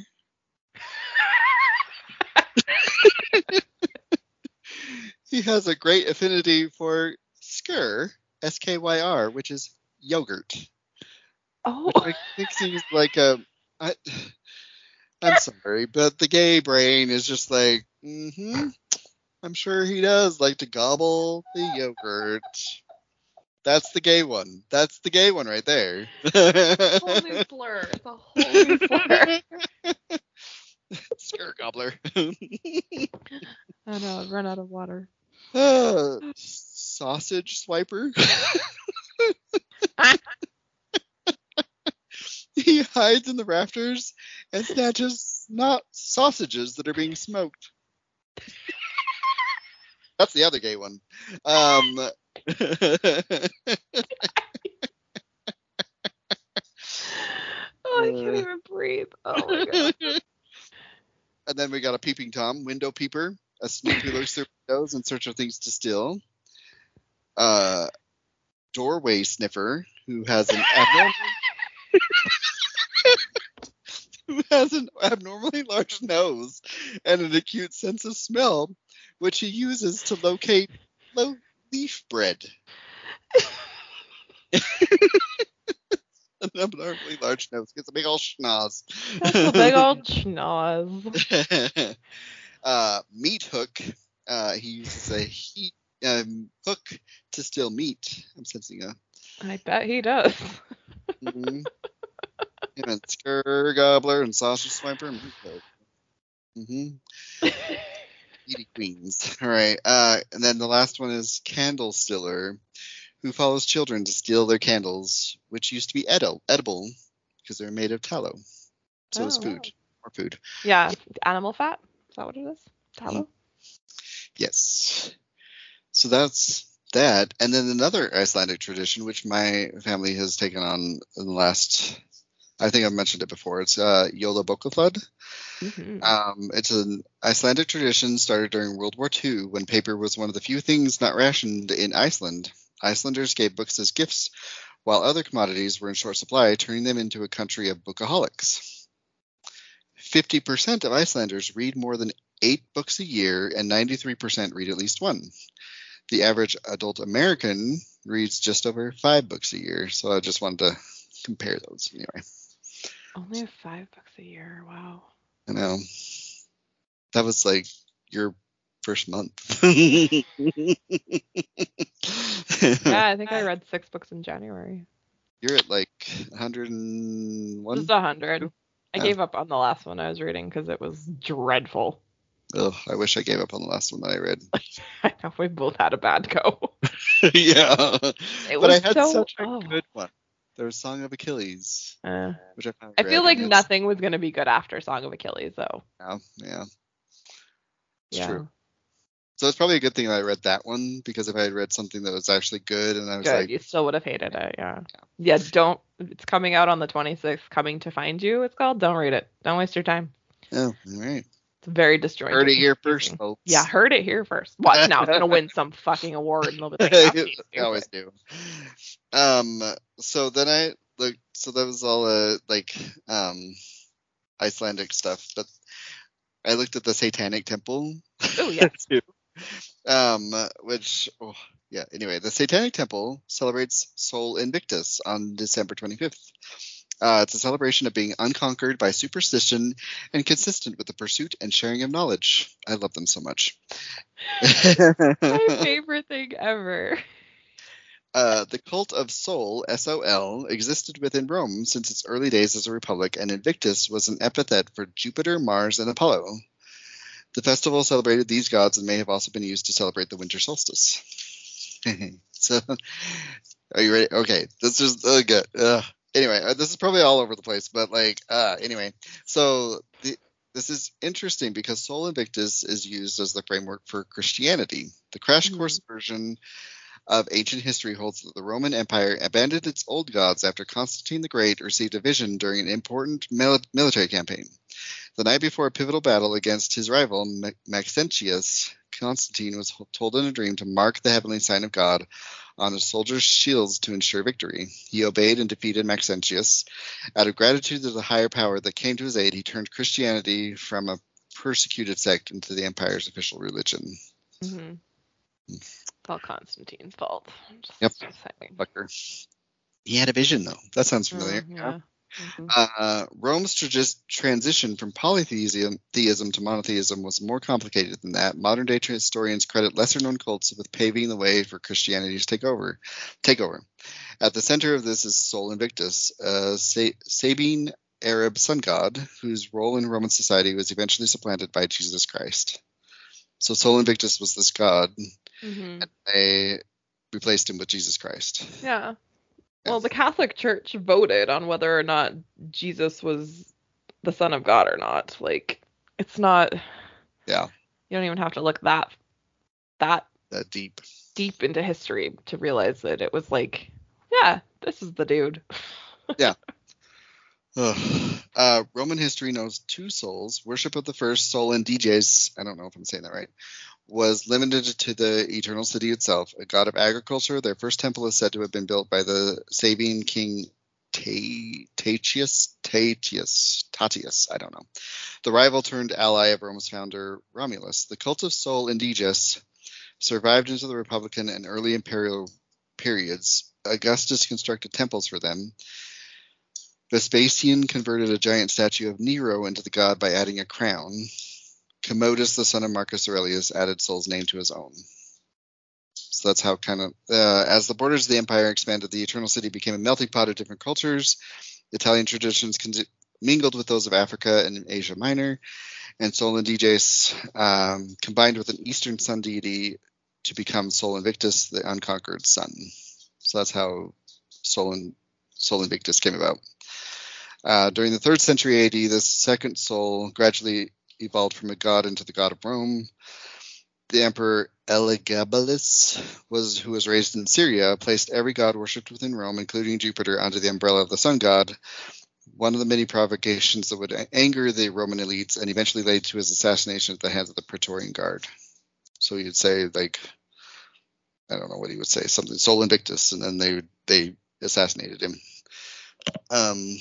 he has a great affinity for skyr, S K Y R, which is yogurt. Oh, Which like, thinks he's like a. I, I'm sorry, but the gay brain is just like, mm-hmm. I'm sure he does like to gobble the yogurt. That's the gay one. That's the gay one right there. whole new blur. It's a whole new blur. Skyr gobbler. I know. I've run out of water. Uh, sausage swiper. he hides in the rafters and snatches not sausages that are being smoked. That's the other gay one. Um, Oh, I Uh. can't even breathe. Oh my god. and then we got a peeping tom, window peeper, a sneak who looks through windows in search of things to steal. Uh, doorway sniffer, who has an abnormal who has an abnormally large nose and an acute sense of smell, which he uses to locate low leaf bread. an abnormally large nose gets a big old schnoz. That's a big old schnoz. uh, meat hook. Uh, he uses a heat um, hook to steal meat. I'm sensing a. I bet he does. Mm-hmm. and Skyr Gobbler and Sausage Swiper and Meat Hook. Mm-hmm. Edie Queens. All right. Uh, and then the last one is Candle Stiller, who follows children to steal their candles, which used to be edible, edible because they're made of tallow. So it's Oh, food. Or food. Yeah, animal fat. Is that what it is? Tallow. Yes. So that's that. And then another Icelandic tradition, which my family has taken on in the last, I think I've mentioned it before. It's uh, Yola Bokaflud. Mhm. Um, it's an Icelandic tradition started during World War II when paper was one of the few things not rationed in Iceland. Icelanders gave books as gifts, while other commodities were in short supply, turning them into a country of bookaholics. 50% of Icelanders read more than eight books a year, and 93% read at least one. The average adult American reads just over five books a year, so I just wanted to compare those anyway. Only five bucks a year. Wow. I know. That was like your first month. Yeah, I think I read six books in January. You're at like 101. Just a hundred. I Yeah. gave up on the last one I was reading because it was dreadful. Ugh, I wish I gave up on the last one that I read. I know we both had a bad go. yeah. It but I had so, such a oh. good one. There was Song of Achilles, Uh, which I found I great, feel like and nothing was gonna be good after Song of Achilles, though. Yeah, yeah. It's yeah. true. So it's probably a good thing that I read that one because if I had read something that was actually good and I was Good. like, you still would have hated it. Yeah. Yeah. Don't. It's coming out on the 26th. Coming to find you. It's called. Don't read it. Don't waste your time. oh, all right. It's very disjointed. Heard it here first, folks. Yeah, heard it here first. What? Now it's gonna win some fucking award and they'll be like, "That's I always do. Um. So then I look. So that was all uh like um Icelandic stuff, but I looked at the Satanic Temple. Oh yeah. too. Um, which, oh, yeah. Anyway, the Satanic Temple celebrates Sol Invictus on December 25th. Uh, it's a celebration of being unconquered by superstition and consistent with the pursuit and sharing of knowledge. I love them so much. My favorite thing ever. Uh, the cult of Sol, S O L, existed within Rome since its early days as a republic, and Invictus was an epithet for Jupiter, Mars, and Apollo. The festival celebrated these gods and may have also been used to celebrate the winter solstice. so, are you ready? Okay, this is uh, good. Uh, anyway, uh, this is probably all over the place, but like, uh, anyway, so the, this is interesting because Sol Invictus is used as the framework for Christianity. The crash course version of ancient history holds that the Roman Empire abandoned its old gods after Constantine the Great received a vision during an important mil- military campaign. The night before a pivotal battle against his rival Ma- Maxentius, Constantine was told in a dream to mark the heavenly sign of God on his soldiers' shields to ensure victory. He obeyed and defeated Maxentius. Out of gratitude to the higher power that came to his aid, he turned Christianity from a persecuted sect into the empire's official religion. hmm It's all Constantine's fault. Yep. Fucker. He had a vision, though. That sounds familiar. Mm, yeah. Mhm. Uh, Rome's transition from polytheism theism to monotheism was more complicated than that. Modern day historians credit lesser known cults with paving the way for Christianity's takeover. Takeover. At the center of this is Sol Invictus, a Sa- Sabine Arab sun god whose role in Roman society was eventually supplanted by Jesus Christ. So Sol Invictus was this god, Mhm. and they replaced him with Jesus Christ. Yeah. Well, the Catholic Church voted on whether or not Jesus was the Son of God or not. Like, it's not. Yeah. You don't even have to look that that That deep. deep into history to realize that it was like, yeah, this is the dude. Ugh. Uh, Roman history knows two souls. Worship of the first Sol Indiges. I don't know if I'm saying that right, was limited to the eternal city itself, a god of agriculture. Their first temple is said to have been built by the Sabine king Ta- Tatius, Tatius, Tatius, I don't know. The rival turned ally of Rome's founder Romulus. The cult of Sol Indiges survived into the Republican and early imperial periods. Augustus constructed temples for them. Vespasian converted a giant statue of Nero into the god by adding a crown. Commodus, the son of Marcus Aurelius, added Sol's name to his own. So that's how kind of, uh, as the borders of the empire expanded, the Eternal City became a melting pot of different cultures. Italian traditions con- mingled with those of Africa and Asia Minor, and Sol Indiges um, combined with an Eastern sun deity to become Sol Invictus, the unconquered sun. So that's how Sol, in, Sol Invictus came about. Uh, during the third century AD, the second Sol gradually evolved from a god into the god of Rome. The emperor Elagabalus was who was raised in Syria, placed every god worshipped within Rome, including Jupiter, under the umbrella of the sun god. One of the many provocations that would anger the Roman elites and eventually led to his assassination at the hands of the Praetorian Guard. So he'd say like, I don't know what he would say, something Sol Invictus, and then they they assassinated him. Um,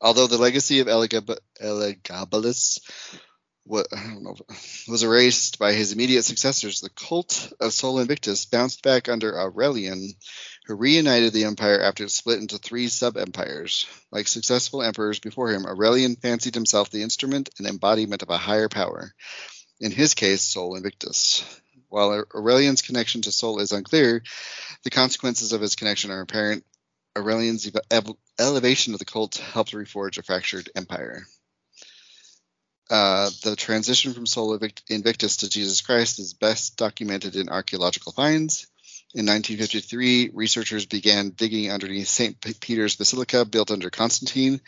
although the legacy of Elagabalus wa- I don't know, was erased by his immediate successors, the cult of Sol Invictus bounced back under Aurelian, who reunited the empire after it split into three sub-empires. Like successful emperors before him, Aurelian fancied himself the instrument and embodiment of a higher power. In his case, Sol Invictus. While Aurelian's connection to Sol is unclear, the consequences of his connection are apparent. Aurelian's ev- elevation of the cult helped reforge a fractured empire. Uh, the transition from Sol Invictus to Jesus Christ is best documented in archaeological finds. In 1953, researchers began digging underneath St. Peter's Basilica, built under Constantine,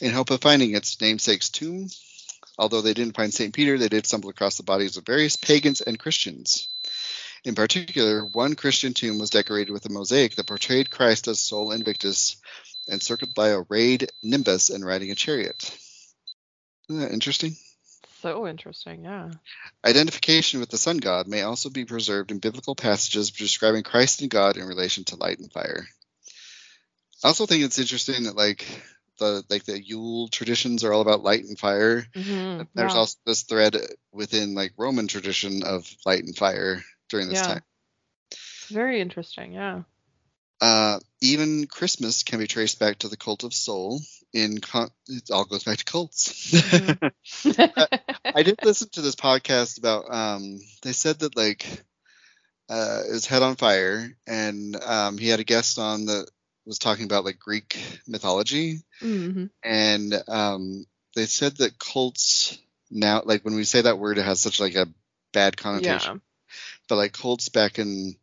in hope of finding its namesake's tomb. Although they didn't find St. Peter, they did stumble across the bodies of various pagans and Christians. In particular, one Christian tomb was decorated with a mosaic that portrayed Christ as Sol Invictus, encircled by a rayed nimbus and riding a chariot. Isn't that interesting? So interesting, yeah. Identification with the sun god may also be preserved in biblical passages describing Christ and God in relation to light and fire. I also think it's interesting that like the like the Yule traditions are all about light and fire. Mhm, There's yeah. also this thread within like Roman tradition of light and fire during this Yeah. time. Very interesting. Yeah. Uh, even Christmas can be traced back to the cult of Sol. In con- it all goes back to cults. I did listen to this podcast about. Um, they said that like uh, was Head on Fire, and um, he had a guest on that was talking about like Greek mythology, hmm and um, they said that cults now, like when we say that word, it has such like a bad connotation. Yeah. But like cults back in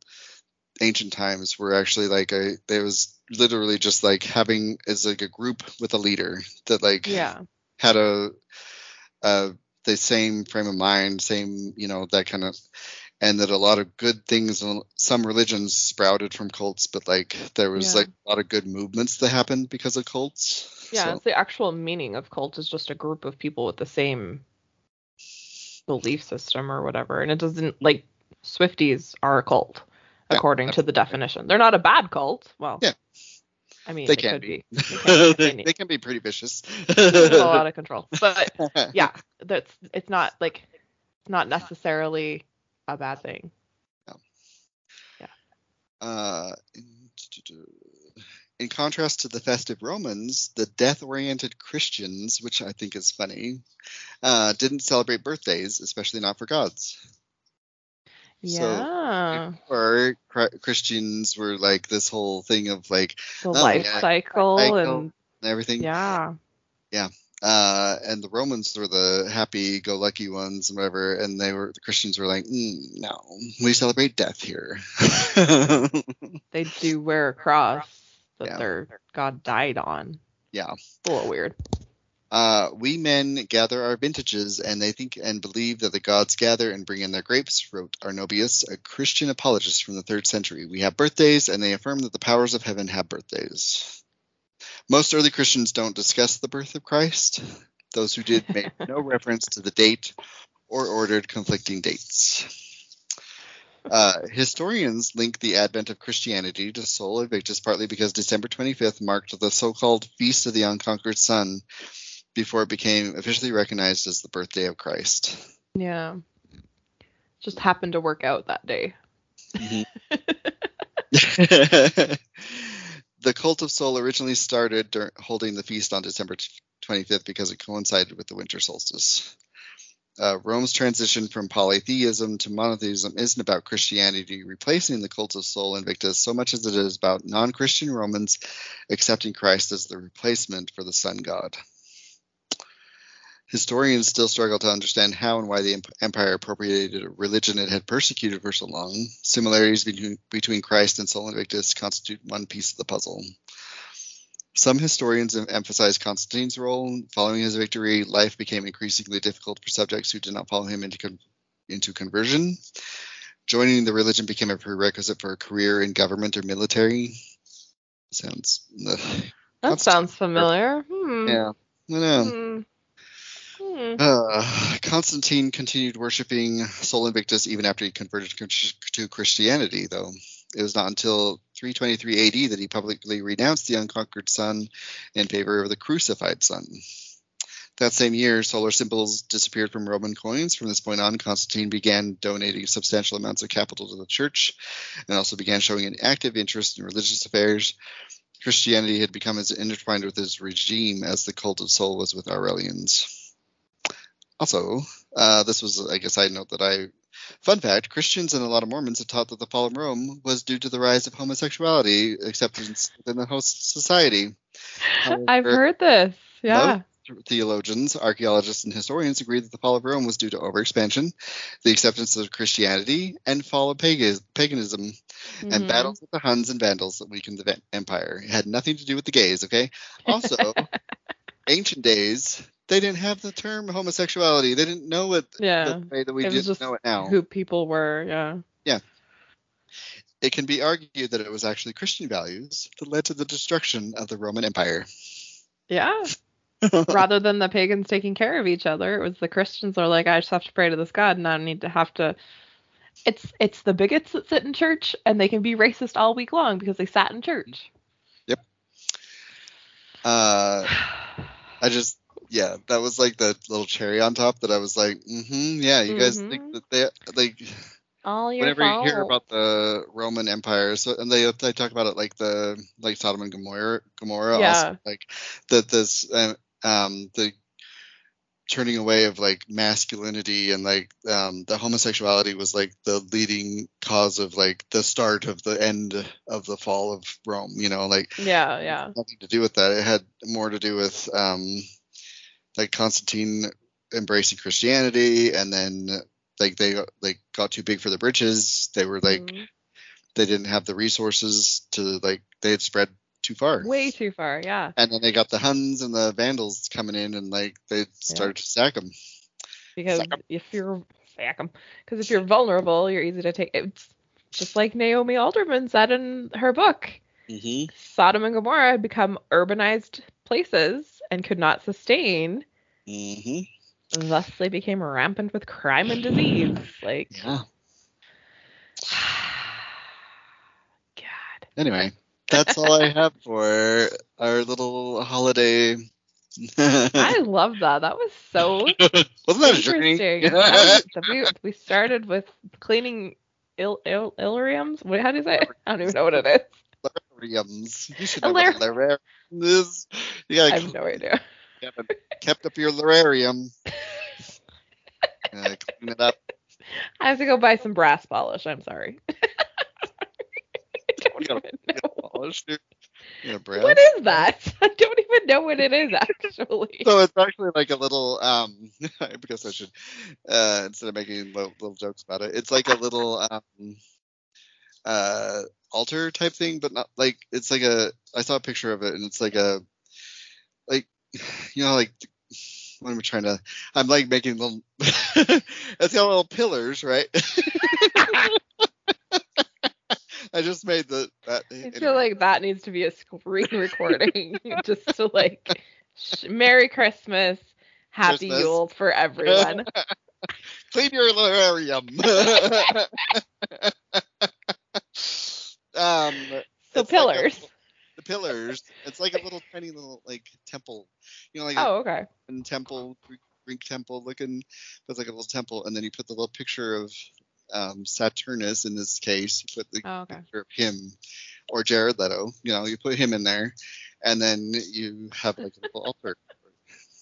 ancient times were actually like a there was literally just like having as like a group with a leader that like Yeah. had a uh the same frame of mind same you know that kind of and that a lot of good things some religions sprouted from cults but like there was Yeah. like a lot of good movements that happened because of cults Yeah. So, It's the actual meaning of cult is just a group of people with the same belief system or whatever. And it doesn't like Swifties are a cult Yeah, according to the definition. They're not a bad cult. Well, Yeah. I mean, They it can could be. be. They can be they they, can be pretty vicious a lot of control. But yeah, that's it's not like it's not necessarily a bad thing. Yeah. Uh, in, contrast to the festive Romans, the death-oriented Christians, which I think is funny, uh, didn't celebrate birthdays, especially not for gods. So, Yeah. Or Chri- Christians were like this whole thing of like the life yeah, cycle cycle. and everything. Yeah. Yeah. Uh, and the Romans were the happy-go-lucky ones, and whatever. And they were the Christians were like, mm, no, we celebrate death here. They do wear a cross that Yeah. their god died on. yeah. It's a little weird. Uh, we men gather our vintages, and they think and believe that the gods gather and bring in their grapes, wrote Arnobius, a Christian apologist from the third century. We have birthdays, and they affirm that the powers of heaven have birthdays. Most early Christians don't discuss the birth of Christ. Those who did made no reference to the date or ordered conflicting dates. Uh, historians link the advent of Christianity to Sol Invictus partly because December 25th marked the so called Feast of the Unconquered Sun before it became officially recognized as the birthday of Christ. Yeah. Just happened to work out that day. the cult of Sol originally started dur- holding the feast on December 25th because it coincided with the winter solstice. Uh, Rome's transition from polytheism to monotheism isn't about Christianity replacing the cult of Sol Invictus so much as it is about non Christian Romans accepting Christ as the replacement for the sun god. Historians still struggle to understand how and why the empire appropriated a religion it had persecuted for so long. Similarities between, between Christ and Sol Invictus constitute one piece of the puzzle. Some historians emphasize Constantine's role. Following his victory, life became increasingly difficult for subjects who did not follow him into, con- into conversion. Joining the religion became a prerequisite for a career in government or military. Sounds. ugh. That sounds familiar. Hmm. Yeah. I know. Hmm. Hmm. Uh, Constantine continued worshiping Sol Invictus even after he converted to Christianity, though. It was not until 323 AD that he publicly renounced the unconquered sun in favor of the crucified sun. That same year, solar symbols disappeared from Roman coins. From this point on, Constantine began donating substantial amounts of capital to the church and also began showing an active interest in religious affairs. Christianity had become as intertwined with his regime as the cult of Sol was with Aurelian's. Also, uh, this was, I guess, I note that I. Fun fact: Christians and a lot of Mormons have taught that the fall of Rome was due to the rise of homosexuality acceptance within the host society. I've heard this. Yeah. Theologians, archaeologists, and historians agree that the fall of Rome was due to overexpansion, the acceptance of Christianity, and fall of paganism, and Mhm. battles with the Huns and Vandals that weakened the empire. It had nothing to do with the gays, okay? Also, ancient days, they didn't have the term homosexuality. They didn't know it Yeah. the way that we It didn't just know it now. Who people were. Yeah. Yeah. It can be argued that it was actually Christian values that led to the destruction of the Roman Empire. Yeah. Rather than the pagans taking care of each other, it was the Christians are like, I just have to pray to this God and I don't need to have to. It's it's the bigots that sit in church and they can be racist all week long because they sat in church. Yep. Uh, I just yeah, that was like the little cherry on top that I was like, mm-hmm, yeah, you guys Mhm. think that they like All your whenever fault. you hear about the Roman Empire, so and they they talk about it like the like Sodom and Gomorrah, Gomorrah, Yeah. also like that this uh, um the turning away of like masculinity and like um the homosexuality was like the leading cause of like the start of the end of the fall of Rome. You know, like yeah, yeah. nothing to do with that. It had more to do with um, like Constantine embracing Christianity, and then like they got, like got too big for the britches. They were like Mhm. they didn't have the resources to like they had spread too far. way too far. Yeah. And then they got the Huns and the Vandals coming in, and like they started to sack them. because Sack 'em. if you're sack 'em. because if you're vulnerable, you're easy to take. It's just like Naomi Alderman said in her book. Mm-hmm. Sodom and Gomorrah had become urbanized places and could not sustain. Mm-hmm. Thus, they became rampant with crime and disease. Like, Yeah. God. Anyway, that's all I have for our little holiday. I love that. That was so Wasn't that interesting. That was- we, we started with cleaning il, il, illyriums. How do you say it? I don't even know what it is. Larariums. You should know what a lararium is. You I gotta have no idea. keep, kept up your lararium. Uh, clean it up. I have to go buy some brass polish. I'm sorry. I don't even know. polish it. You know, brass. What is that? I don't even know what it is actually. So it's actually like a little um because I should uh instead of making little, little jokes about it, it's like a little um uh altar type thing, but not like it's like a I saw a picture of it and it's like a like you know like what am I trying to I'm like making little it's got little pillars, right? I just made the that I feel like that needs to be a screen recording just to like sh- Merry Christmas, Happy Christmas. Yule for everyone. Clean your lararium. Um, So like pillars. little- the pillars. It's like a little tiny little like temple. You know, like Oh, okay. And temple, Greek, temple looking. But it's like a little temple, and then you put the little picture of um, Saturnus in this case. You put the Oh, okay. picture of him or Jared Leto. You know, you put him in there, and then you have like a little altar,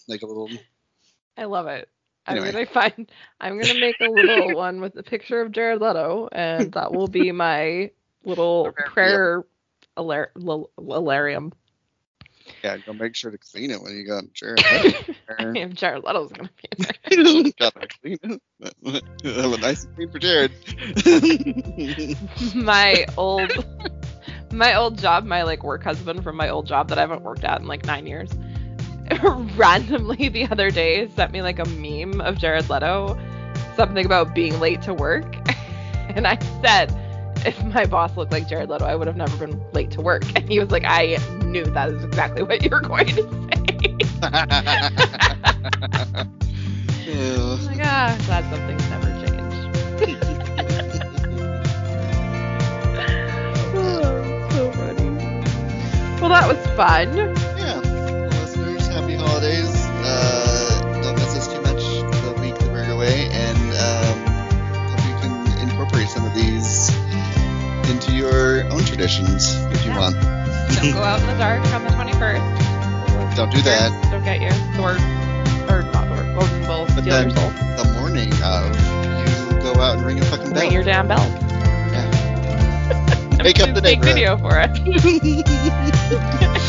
like a little. I love it. I'm gonna find. I'm gonna make a little one with a picture of Jared Leto, and that will be my little Terrarium. prayer alar- lil- alarium. Yeah, go make sure to clean it when you got Jared. Leto if Jared Leto's gonna be in there. Gotta clean it. Have a nice clean for Jared. my old my old job, my like work husband from my old job that I haven't worked at in like nine years, randomly the other day sent me like a meme of Jared Leto, something about being late to work, and I said. If my boss looked like Jared Leto, I would have never been late to work. And he was like, I knew that is exactly what you were going to say. I'm like, ah, glad some things never change. Oh, so funny. Well, that was fun. Yeah. Well, listeners, happy holidays. Uh, don't miss us too much the week that we're away, your own traditions if you Yeah. want. Don't go out in the dark on the 21st. Don't do that. Don't get your sword, or not sword, golden bull, But steal then- your soul. The morning of, you go out and ring a fucking bell. Ring your damn bell. Yeah. Make up the neighborhood. video for it.